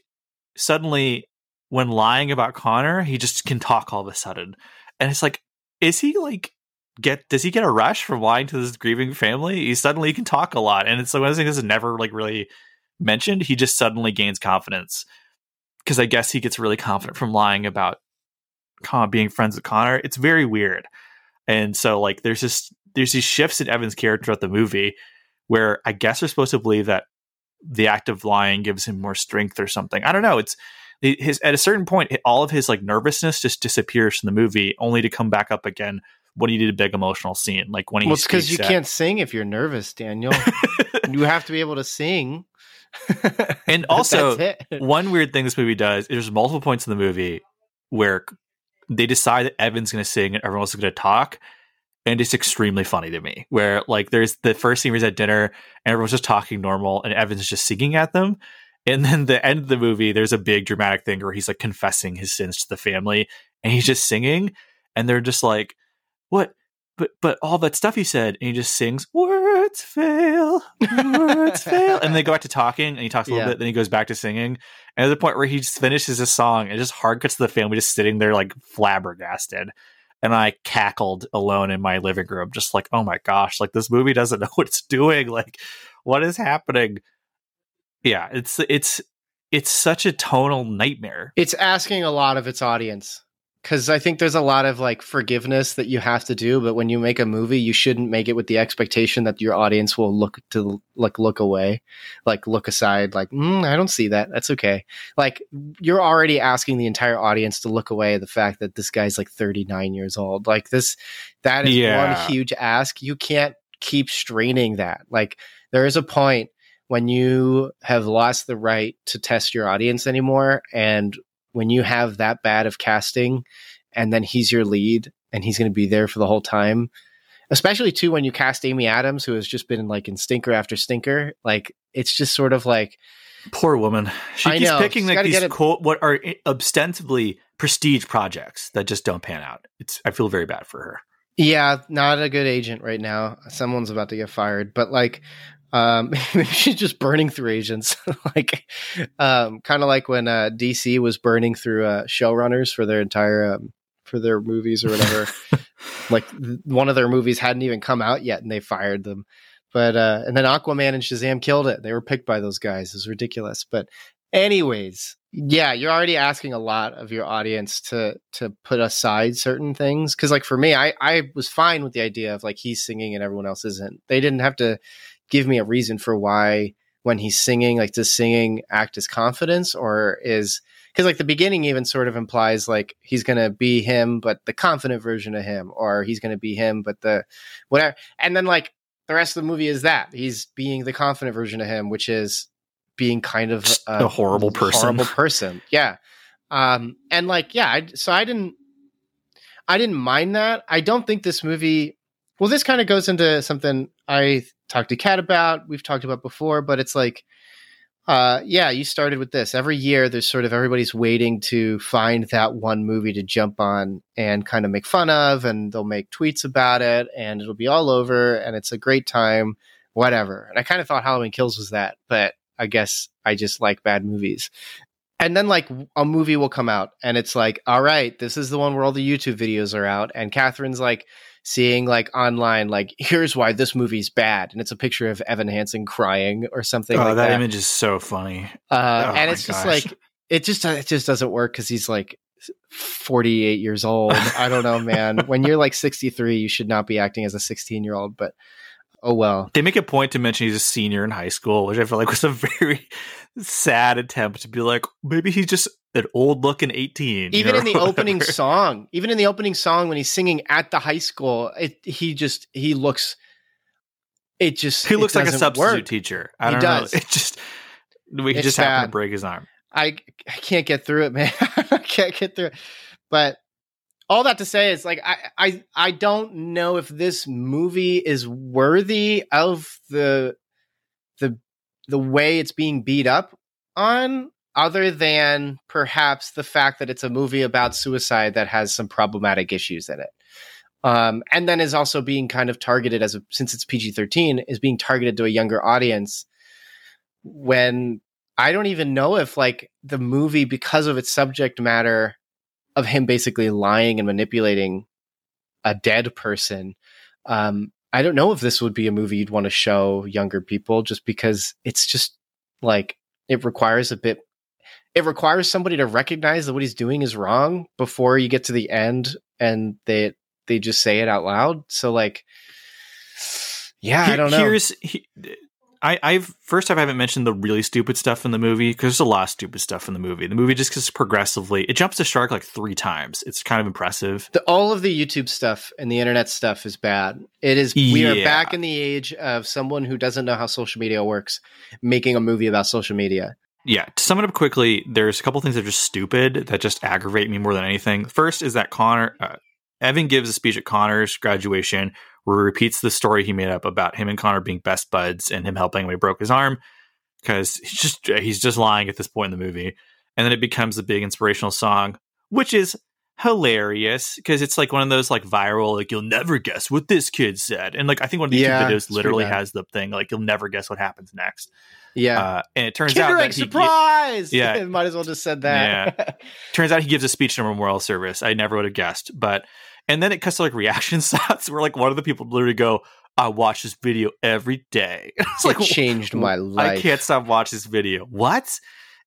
suddenly, when lying about Connor, he just can talk all of a sudden, and it's like, is he like get? Does he get a rush from lying to this grieving family? He suddenly can talk a lot, and it's like one of those things that's never like really mentioned. He just suddenly gains confidence because I guess he gets really confident from lying about Con being friends with Connor. It's very weird. And so like there's just there's these shifts in Evan's character throughout the movie where I guess we're supposed to believe that the act of lying gives him more strength or something. I don't know. It's his at a certain point all of his like nervousness just disappears from the movie only to come back up again when he did a big emotional scene like when he Well, it's because you at- can't sing if you're nervous, Daniel. [laughs] you have to be able to sing. And [laughs] also, one weird thing this movie does there's multiple points in the movie where they decide that evan's going to sing and everyone else is going to talk and it's extremely funny to me where like there's the first scene where he's at dinner and everyone's just talking normal and evan's just singing at them and then the end of the movie there's a big dramatic thing where he's like confessing his sins to the family and he's just singing and they're just like what? But but all that stuff he said and he just sings words fail. Words [laughs] fail. And they go back to talking and he talks a little Yeah. bit then he goes back to singing. And at the point where he just finishes his song it just hard cuts to the family just sitting there like flabbergasted. And i cackled alone in my living room just like oh my gosh like this movie doesn't [laughs] know what it's doing. Like what is happening? Yeah it's it's it's such a tonal nightmare. It's asking a lot of its audience because I think there's a lot of like forgiveness that you have to do, but when you make a movie, you shouldn't make it with the expectation that your audience will look to like look away, like look aside, like mm, I don't see that. That's okay. Like you're already asking the entire audience to look away at the fact that this guy's like 39 years old. Like this, that is Yeah. one huge ask. You can't keep straining that. Like there is a point when you have lost the right to test your audience anymore and when you have that bad of casting and then he's your lead and he's going to be there for the whole time especially too when you cast amy adams who has just been like in stinker after stinker like it's just sort of like poor woman. She I keeps know. picking She's like these co- what are ostensibly prestige projects that just don't pan out. It's i feel very bad for her. Yeah not a good agent right now. Someone's about to get fired but like um [laughs] maybe she's just burning through agents. [laughs] Like um kind of like when uh dc was burning through uh showrunners for their entire um for their movies or whatever. [laughs] Like th- one of their movies hadn't even come out yet and they fired them. But uh and then aquaman and shazam killed it. They were picked by those guys. It was ridiculous. But anyways yeah you're already asking a lot of your audience to to put aside certain things. Because like for me i i was fine with the idea of like he's singing and everyone else isn't. They didn't have to give me a reason for why when he's singing like does singing act as confidence or is because like the beginning even sort of implies like he's gonna be him but the confident version of him or he's gonna be him but the whatever. And then like the rest of the movie is that. He's being the confident version of him which is being kind of Just a horrible person. horrible person. Yeah. Um and like yeah I, so i didn't i didn't mind that. I don't think this movie well this kind of goes into something i talked to kat about we've talked about before but it's like Uh, yeah, you started with this. Every year, there's sort of everybody's waiting to find that one movie to jump on and kind of make fun of, and they'll make tweets about it, and it'll be all over, and it's a great time, whatever. And I kind of thought Halloween Kills was that, but I guess I just like bad movies. And then, like, a movie will come out, and it's like, all right, this is the one where all the YouTube videos are out, and Catherine's like, seeing like online like here's why this movie's bad and it's a picture of evan hansen crying or something oh, like that, that, image is so funny. Uh, Oh and it's just gosh. like it just it just doesn't work because he's like 48 years old i don't know man [laughs] when you're like 63 you should not be acting as a 16 year old but oh well They make a point to mention he's a senior in high school, which I feel like was a [laughs] very sad attempt to be like, maybe he's just an old looking 18. even in the or [laughs] opening song even in the opening song when he's singing at the high school it he just he looks it just He looks like a substitute work. teacher. I He don't does. know. [laughs] It just, we It's just happened to break his arm. I, I can't get through it, [laughs] man. I can't get through it. But all that to say is like I, I I don't know if this movie is worthy of the the the way it's being beat up on other than perhaps the fact that it's a movie about suicide that has some problematic issues in it. Um, and then is also being kind of targeted as a, since it's PG 13 is being targeted to a younger audience when I don't even know if like the movie because of its subject matter of him basically lying and manipulating a dead person um I don't know if this would be a movie you'd want to show younger people just because it's just like it requires a bit it requires somebody to recognize that what he's doing is wrong before you get to the end and they they just say it out loud so like yeah I don't know Here's, he, I, I've first off, I haven't mentioned the really stupid stuff in the movie because there's a lot of stupid stuff in the movie. The movie just gets progressively, it jumps the shark like three times. It's kind of impressive. the, all of the YouTube stuff and the internet stuff is bad. It is. We are back in the age of someone who doesn't know how social media works, making a movie about social media. Yeah, to sum it up quickly, there's a couple things that are just stupid that just aggravate me more than anything. First is that Connor, uh, Evan gives a speech at Connor's graduation where he repeats the story he made up about him and Connor being best buds and him helping when he broke his arm because he's just he's just lying at this point in the movie. And then it becomes a big inspirational song, which is hilarious because it's like one of those like viral like you'll never guess what this kid said and like i think one of these Yeah, videos literally has the thing like you'll never guess what happens next Yeah. uh, and it turns Kinder out that he, surprise. Yeah. [laughs] might as well just said that. yeah. [laughs] turns out he gives a speech in a memorial service. I never would have guessed, but and then it cuts to like reaction [laughs] shots where like one of the people literally go, "I watch this video every day." it's it like changed my life. I can't stop watching this video. What?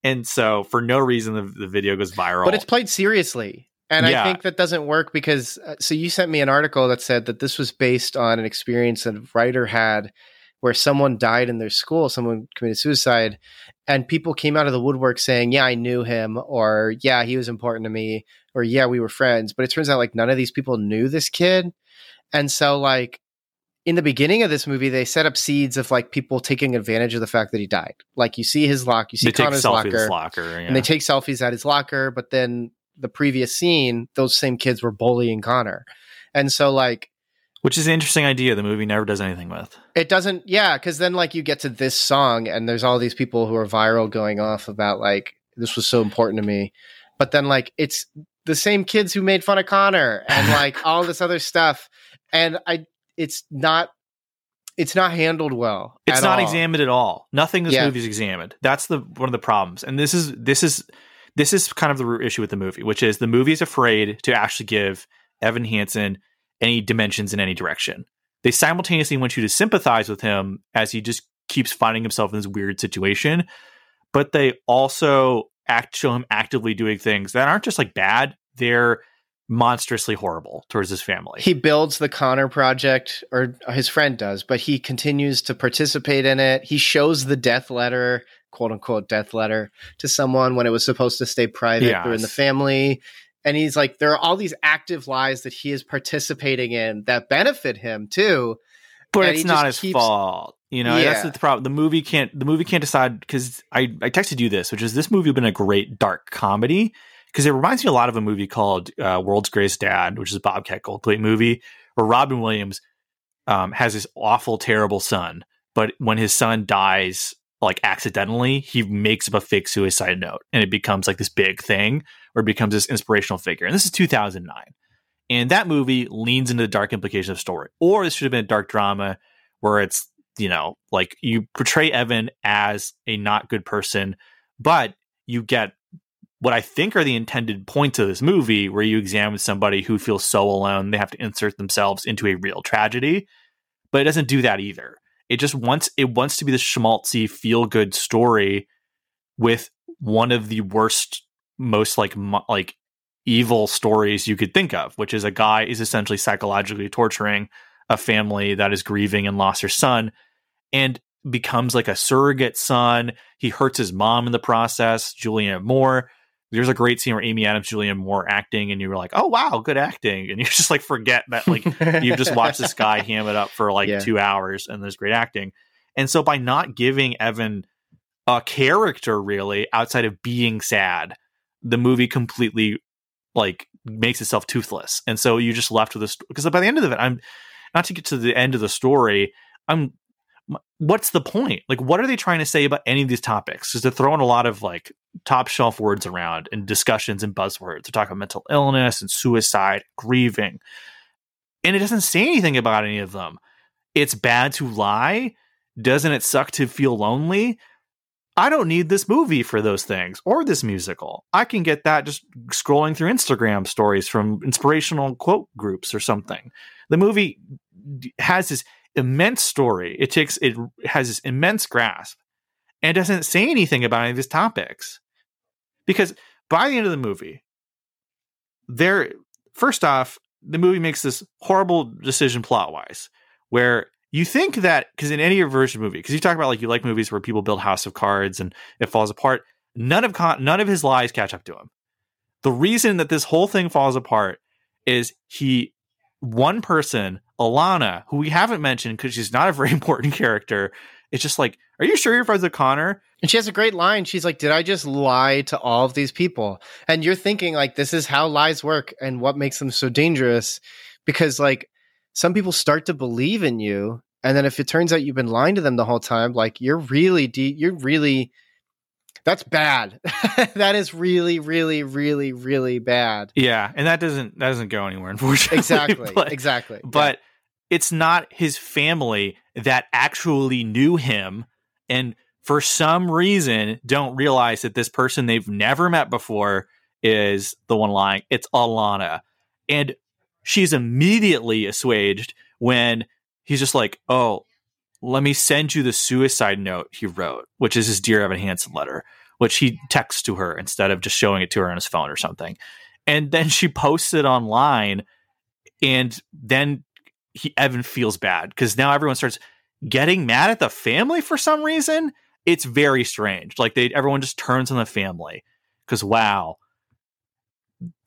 And so for no reason, the, the video goes viral. But it's played seriously. And Yeah. I think that doesn't work because uh, so you sent me an article that said that this was based on an experience that a writer had where someone died in their school, someone committed suicide, and people came out of the woodwork saying, "Yeah, I knew him," or "Yeah, he was important to me," or "Yeah, we were friends." But it turns out like none of these people knew this kid, and so like in the beginning of this movie, they set up seeds of like people taking advantage of the fact that he died. Like you see his lock, you see they take Connor's selfies locker, locker. Yeah. and they take selfies at his locker but then the previous scene those same kids were bullying connor and so like which is an interesting idea. The movie never does anything with. it doesn't yeah because then like you get to this song and there's all these people who are viral going off about like this was so important to me but then like it's the same kids who made fun of connor and [laughs] like all this other stuff and i it's not it's not handled well It's not all. examined at all. Nothing in this Yeah. movie is examined. That's the one of the problems. And this is this is this is kind of the root issue with the movie, which is the movie is afraid to actually give Evan Hansen any dimensions in any direction. They simultaneously want you to sympathize with him as he just keeps finding himself in this weird situation, but they also act show him actively doing things that aren't just like bad; they're monstrously horrible towards his family. he builds the Connor project, or his friend does, but he continues to participate in it. He shows the death letter, quote unquote death letter, to someone when it was supposed to stay private Yes. or in the family. And he's like, there are all these active lies that he is participating in that benefit him too. but it's not his keeps- fault. You know, that's the problem. The movie can't. The movie can't decide because I I texted you this, which is this movie would have been a great dark comedy because it reminds me a lot of a movie called uh, World's Greatest Dad, which is a Bobcat Goldthwait movie where Robin Williams um, has this awful, terrible son, but when his son dies like accidentally he makes up a fake suicide note and it becomes like this big thing or it becomes this inspirational figure. And this is 2009 and that movie leans into the dark implication of story. Or this should have been a dark drama where it's you know like you portray evan as a not good person but you get what i think are the intended points of this movie where you examine somebody who feels so alone they have to insert themselves into a real tragedy. But it doesn't do that either it just wants it wants to be the schmaltzy feel good story with one of the worst, most like like evil stories you could think of, which is a guy is essentially psychologically torturing a family that is grieving and lost their son, and becomes like a surrogate son. He hurts his mom in the process. Julianne Moore there's a great scene where Amy Adams, Julianne Moore acting, and you were like, "Oh wow, good acting," and you [laughs] just like forget that like you've just watched this guy [laughs] ham it up for like yeah. two hours, and there's great acting. And so by not giving Evan a character really outside of being sad, the movie completely like makes itself toothless, and so you just left with this because by the end of it, I'm not to get to the end of the story. I'm what's the point? Like, what are they trying to say about any of these topics? Because they're throwing a lot of like top shelf words around and discussions and buzzwords. They're talking mental illness and suicide, grieving, and it doesn't say anything about any of them. It's bad to lie. Doesn't it suck to feel lonely? I don't need this movie for those things or this musical. I can get that just scrolling through Instagram stories from inspirational quote groups or something. The movie has this immense story. It takes it has this immense grasp and doesn't say anything about any of these topics. Because by the end of the movie, there first off, the movie makes this horrible decision plot wise, where you think that because in any version movie, because you talk about like you like movies where people build House of Cards and it falls apart. None of con- none of his lies catch up to him. The reason that this whole thing falls apart is he one person, Alana, who we haven't mentioned because she's not a [laughs] very important character, it's just like, are you sure you're friends with Connor? And she has a great line. She's like, Did I just lie to all of these people? And you're thinking, like, this is how lies work and what makes them so dangerous. Because, like, some people start to believe in you. And then if it turns out you've been lying to them the whole time, like, you're really, de- you're really that's bad. [laughs] that is really, really, really, really bad. Yeah, and that doesn't that doesn't go anywhere, unfortunately. Exactly. [laughs] but, exactly. But yeah. it's not his family that actually knew him and for some reason don't realize that this person they've never met before is the one lying. It's Alana. And she's immediately assuaged when he's just like, Oh, let me send you the suicide note he wrote, which is his Dear Evan Hansen letter, which he texts to her instead of just showing it to her on his phone or something. And then she posts it online, and then he, Evan feels bad because now everyone starts getting mad at the family for some reason. It's very strange. Like they, everyone just turns on the family because wow,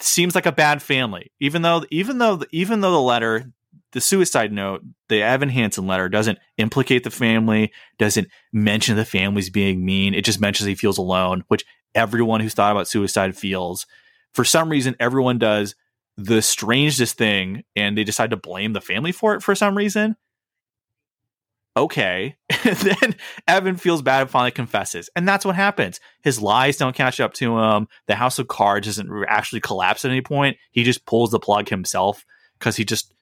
seems like a bad family. Even though, even though, even though the letter the suicide note, the Evan Hansen letter doesn't implicate the family, doesn't mention the family's being mean. It just mentions he feels alone, which everyone who's thought about suicide feels. For some reason, everyone does the strangest thing and they decide to blame the family for it for some reason. Okay. [laughs] And then Evan feels bad and finally confesses. And that's what happens. His lies don't catch up to him. The house of cards doesn't actually collapse at any point. He just pulls the plug himself because he just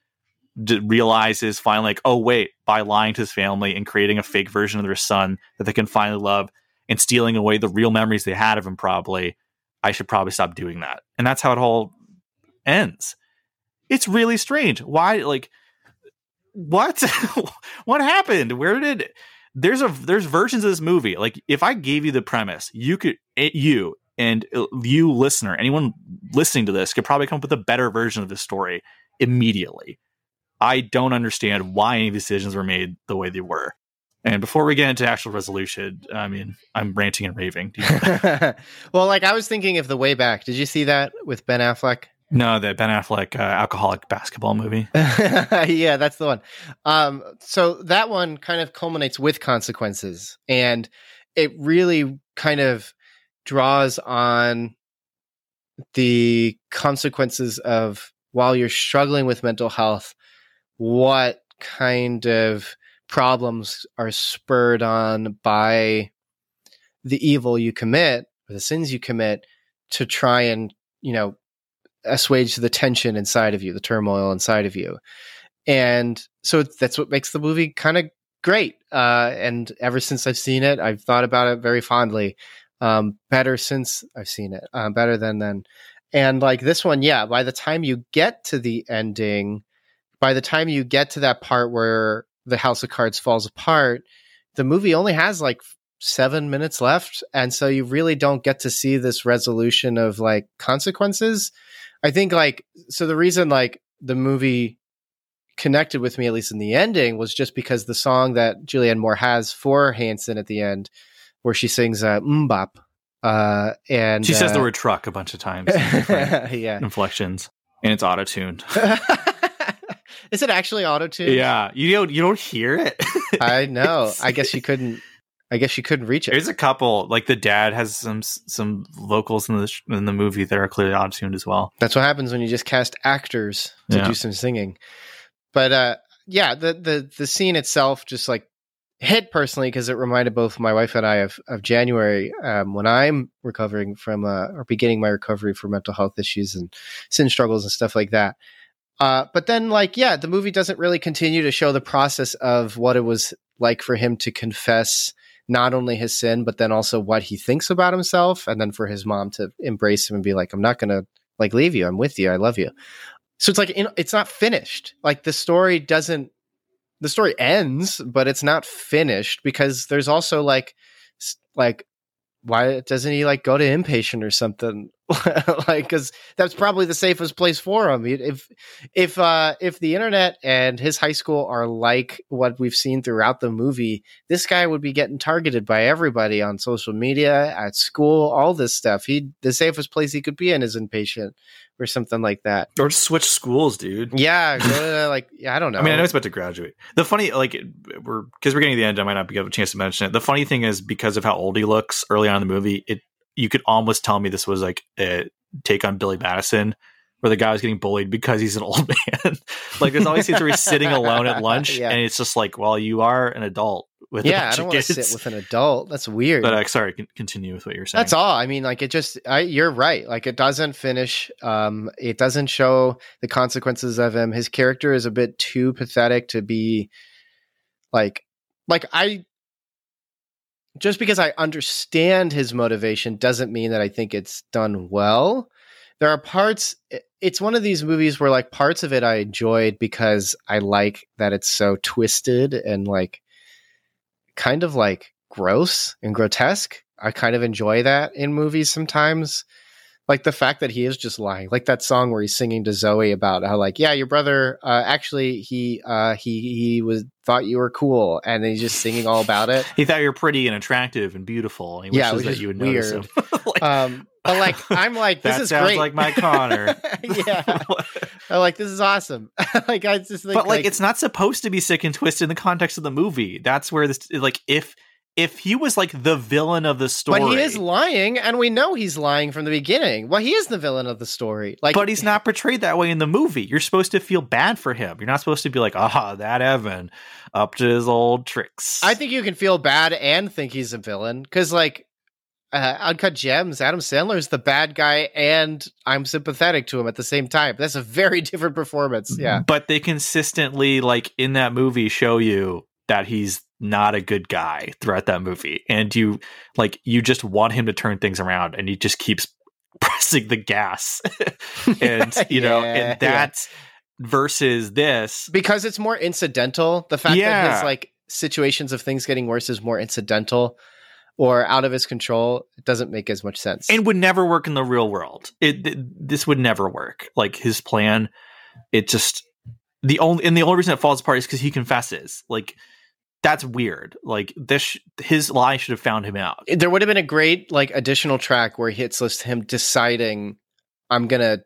d- realizes finally, like, oh, wait, by lying to his family and creating a fake version of their son that they can finally love and stealing away the real memories they had of him, probably, I should probably stop doing that. And that's how it all ends. It's really strange. Why, like, what? [laughs] what happened? Where did there's a there's versions of this movie. Like, if I gave you the premise, you could it, you and uh, you listener, anyone listening to this could probably come up with a better version of this story immediately. I don't understand why any decisions were made the way they were. And before we get into actual resolution, I mean, I'm ranting and raving. [laughs] well, like I was thinking of the way back. Did you see that with Ben Affleck? No, the Ben Affleck uh, alcoholic basketball movie. [laughs] yeah, that's the one. Um, so that one kind of culminates with consequences, and it really kind of draws on the consequences of while you're struggling with mental health what kind of problems are spurred on by the evil you commit or the sins you commit to try and you know assuage the tension inside of you the turmoil inside of you. And so that's what makes the movie kind of great uh, and ever since i've seen it i've thought about it very fondly. Um, better since i've seen it uh, better than then. And like this one yeah by the time you get to the ending by the time you get to that part where the house of cards falls apart the movie only has like seven minutes left and so you really don't get to see this resolution of like consequences i think like so the reason like the movie connected with me at least in the ending was just because the song that julianne moore has for hanson at the end where she sings uh MMMBop uh and She says the uh, word truck a bunch of times, [laughs] yeah inflections, and it's auto tuned. [laughs] is it actually auto tune yeah, you don't you don't hear it. [laughs] i know i guess you couldn't i guess you couldn't reach it There's a couple like the dad has some some vocals in the sh- in the movie that are clearly auto tuned as well. That's what happens when you just cast actors to Yeah. do some singing. But uh yeah, the the the scene itself just like hit personally because it reminded both my wife and I of of January um, when I'm recovering from uh, or beginning my recovery for mental health issues and sin struggles and stuff like that. Uh, but then, like, yeah, the movie doesn't really continue to show the process of what it was like for him to confess not only his sin, but then also what he thinks about himself, and then for his mom to embrace him and be like, "I'm not gonna like leave you. I'm with you. I love you." So it's like it's not finished. Like the story doesn't. The story ends, but it's not finished because there's also like, like, why doesn't he like go to inpatient or something? [laughs] like, because that's probably the safest place for him. If if uh if the internet and his high school are like what we've seen throughout the movie, this guy would be getting targeted by everybody on social media, at school, all this stuff. He the safest place he could be in is inpatient or something like that. Or switch schools, dude. Yeah, to, like yeah, I don't know. I mean, I know he's about to graduate. The funny, like, we're because we're getting to the end. I might not be able a chance to mention it. The funny thing is because of how old he looks early on in the movie, it you could almost tell me this was like a take on Billy Madison, where the guy was getting bullied because he's an old [laughs] man. like, there's always scenes where he's sitting alone at lunch, [laughs] Yeah. and it's just like, well, you are an adult with a yeah, I don't want to sit with an adult. That's weird. but uh, sorry, continue with what you're saying. That's all. I mean, like it just I you're right. Like it doesn't finish um it doesn't show the consequences of him. His character is a bit too pathetic to be like like I just because I understand his motivation doesn't mean that I think it's done well. There are parts it's one of these movies where like parts of it I enjoyed because I like that it's so twisted and like kind of like gross and grotesque. I kind of enjoy that in movies sometimes. Like the fact that he is just lying, like that song where he's singing to Zoe about how, like, yeah, your brother, uh, actually, he, uh, he, he was thought you were cool, and he's just singing all about it. he thought you were pretty and attractive and beautiful. And he Yeah, wishes that you would notice weird. him. [laughs] Like, Um, but like, I'm like, this that is sounds great. like my Connor. [laughs] yeah, [laughs] I'm like, this is awesome. like, I just think, but like, it's not supposed to be sick and twisted in the context of the movie. That's where this like if if he was like the villain of the story, But he is lying, and we know he's lying from the beginning. Well, he is the villain of the story. Like, but he's not portrayed that way in the movie. You're supposed to feel bad for him. You're not supposed to be like, ah, that Evan up to his old tricks. I think you can feel bad and think he's a villain because, like, uh, Uncut Gems, Adam Sandler is the bad guy, and I'm sympathetic to him at the same time. That's a very [laughs] different performance. Yeah, but they consistently like in that movie show you that he's not a good guy throughout that movie, and you like you just want him to turn things around, and he just keeps [laughs] pressing the gas, [laughs] and you know, Yeah, and that versus this because it's more incidental. The fact that Yeah. his like situations of things getting worse is more incidental or out of his control. It doesn't make as much sense. and would never work in the real world. It th- this would never work. Like his plan, it just the only and the only reason it falls apart is because he confesses. Like that's weird. Like this, sh- his lie should have found him out. there would have been a great like additional track where he hits list him deciding I'm gonna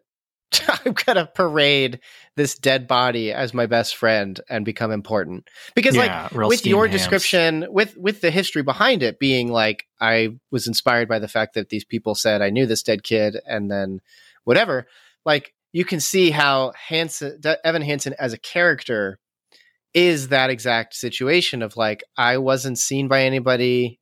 [laughs] I'm gonna parade this dead body as my best friend and become important. Because like Yeah, real with your hams. description with with the history behind it being like I was inspired by the fact that these people said I knew this dead kid and then whatever like you can see how Hansen Evan Hansen as a character is that exact situation of like I wasn't seen by anybody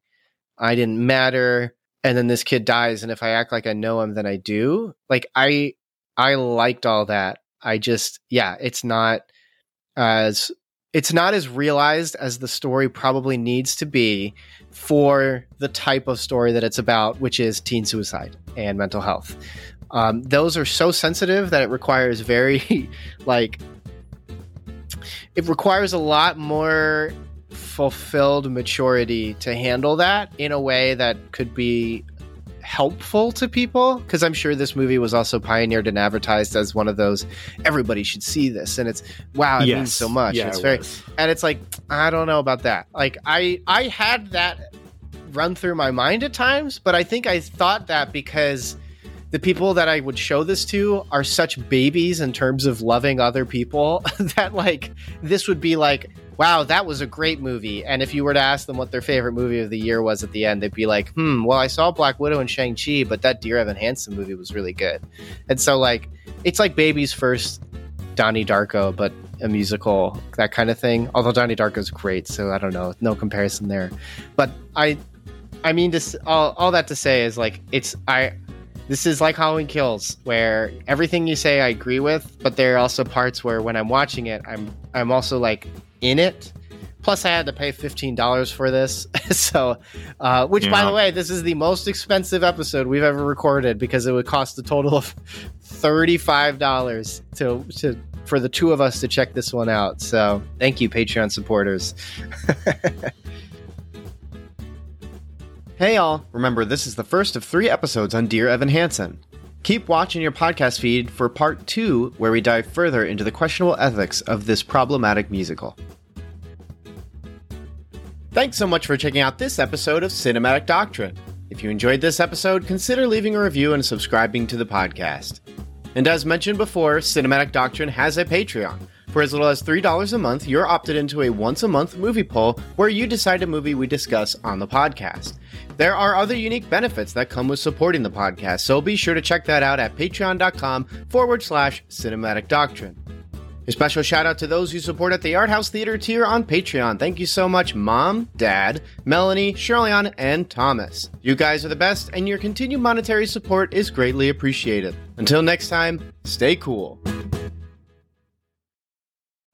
I didn't matter. And then this kid dies. And if I act like I know him, then I do. Like I, I liked all that. I just, yeah, it's not as, it's not as realized as the story probably needs to be for the type of story that it's about, which is teen suicide and mental health. Um, those are so sensitive that it requires very, [laughs] like, it requires a lot more fulfilled maturity to handle that in a way that could be helpful to people because i'm sure this movie was also pioneered and advertised as one of those everybody should see this and it's wow it yes. means so much yeah, it's it very was. and it's like i don't know about that like i i had that run through my mind at times but i think i thought that because the people that I would show this to are such babies in terms of loving other people [laughs] that like this would be like wow that was a great movie. And if you were to ask them what their favorite movie of the year was at the end they'd be like hmm well I saw Black Widow and Shang-Chi but that Dear Evan Hansen movie was really good. And so like it's like baby's first Donnie Darko but a musical that kind of thing. Although Donnie Darko's great so I don't know no comparison there. But I I mean just all, all that to say is like it's I this is like Halloween Kills, where everything you say I agree with, but there are also parts where when I'm watching it, I'm I'm also like in it. Plus, I had to pay fifteen dollars for this, [laughs] so uh, which, yeah. by the way, this is the most expensive episode we've ever recorded because it would cost a total of thirty five dollars to to for the two of us to check this one out. So, thank you, Patreon supporters. [laughs] Hey y'all! remember this is the first of three episodes on Dear Evan Hansen. Keep watching your podcast feed for part two, where we dive further into the questionable ethics of this problematic musical. Thanks so much for checking out this episode of Cinematic Doctrine. If you enjoyed this episode, consider leaving a review and subscribing to the podcast. And as mentioned before, Cinematic Doctrine has a Patreon for as little as $3 a month, you're opted into a once a month movie poll where you decide a movie we discuss on the podcast. There are other unique benefits that come with supporting the podcast, so be sure to check that out at patreon.com forward slash cinematic doctrine. A special shout out to those who support at the Art House Theater tier on Patreon. Thank you so much, Mom, Dad, Melanie, Shirleyan, and Thomas. You guys are the best, and your continued monetary support is greatly appreciated. Until next time, stay cool.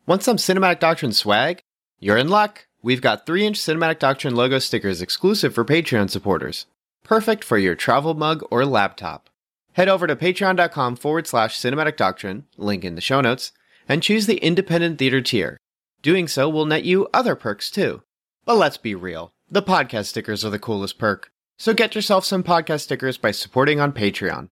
Want some Cinematic Doctrine swag? You're in luck! We've got 3 inch Cinematic Doctrine logo stickers exclusive for Patreon supporters. Perfect for your travel mug or laptop. Head over to patreon.com forward slash cinematic doctrine, link in the show notes, and choose the independent theater tier. Doing so will net you other perks too. But let's be real, the podcast stickers are the coolest perk. So get yourself some podcast stickers by supporting on Patreon.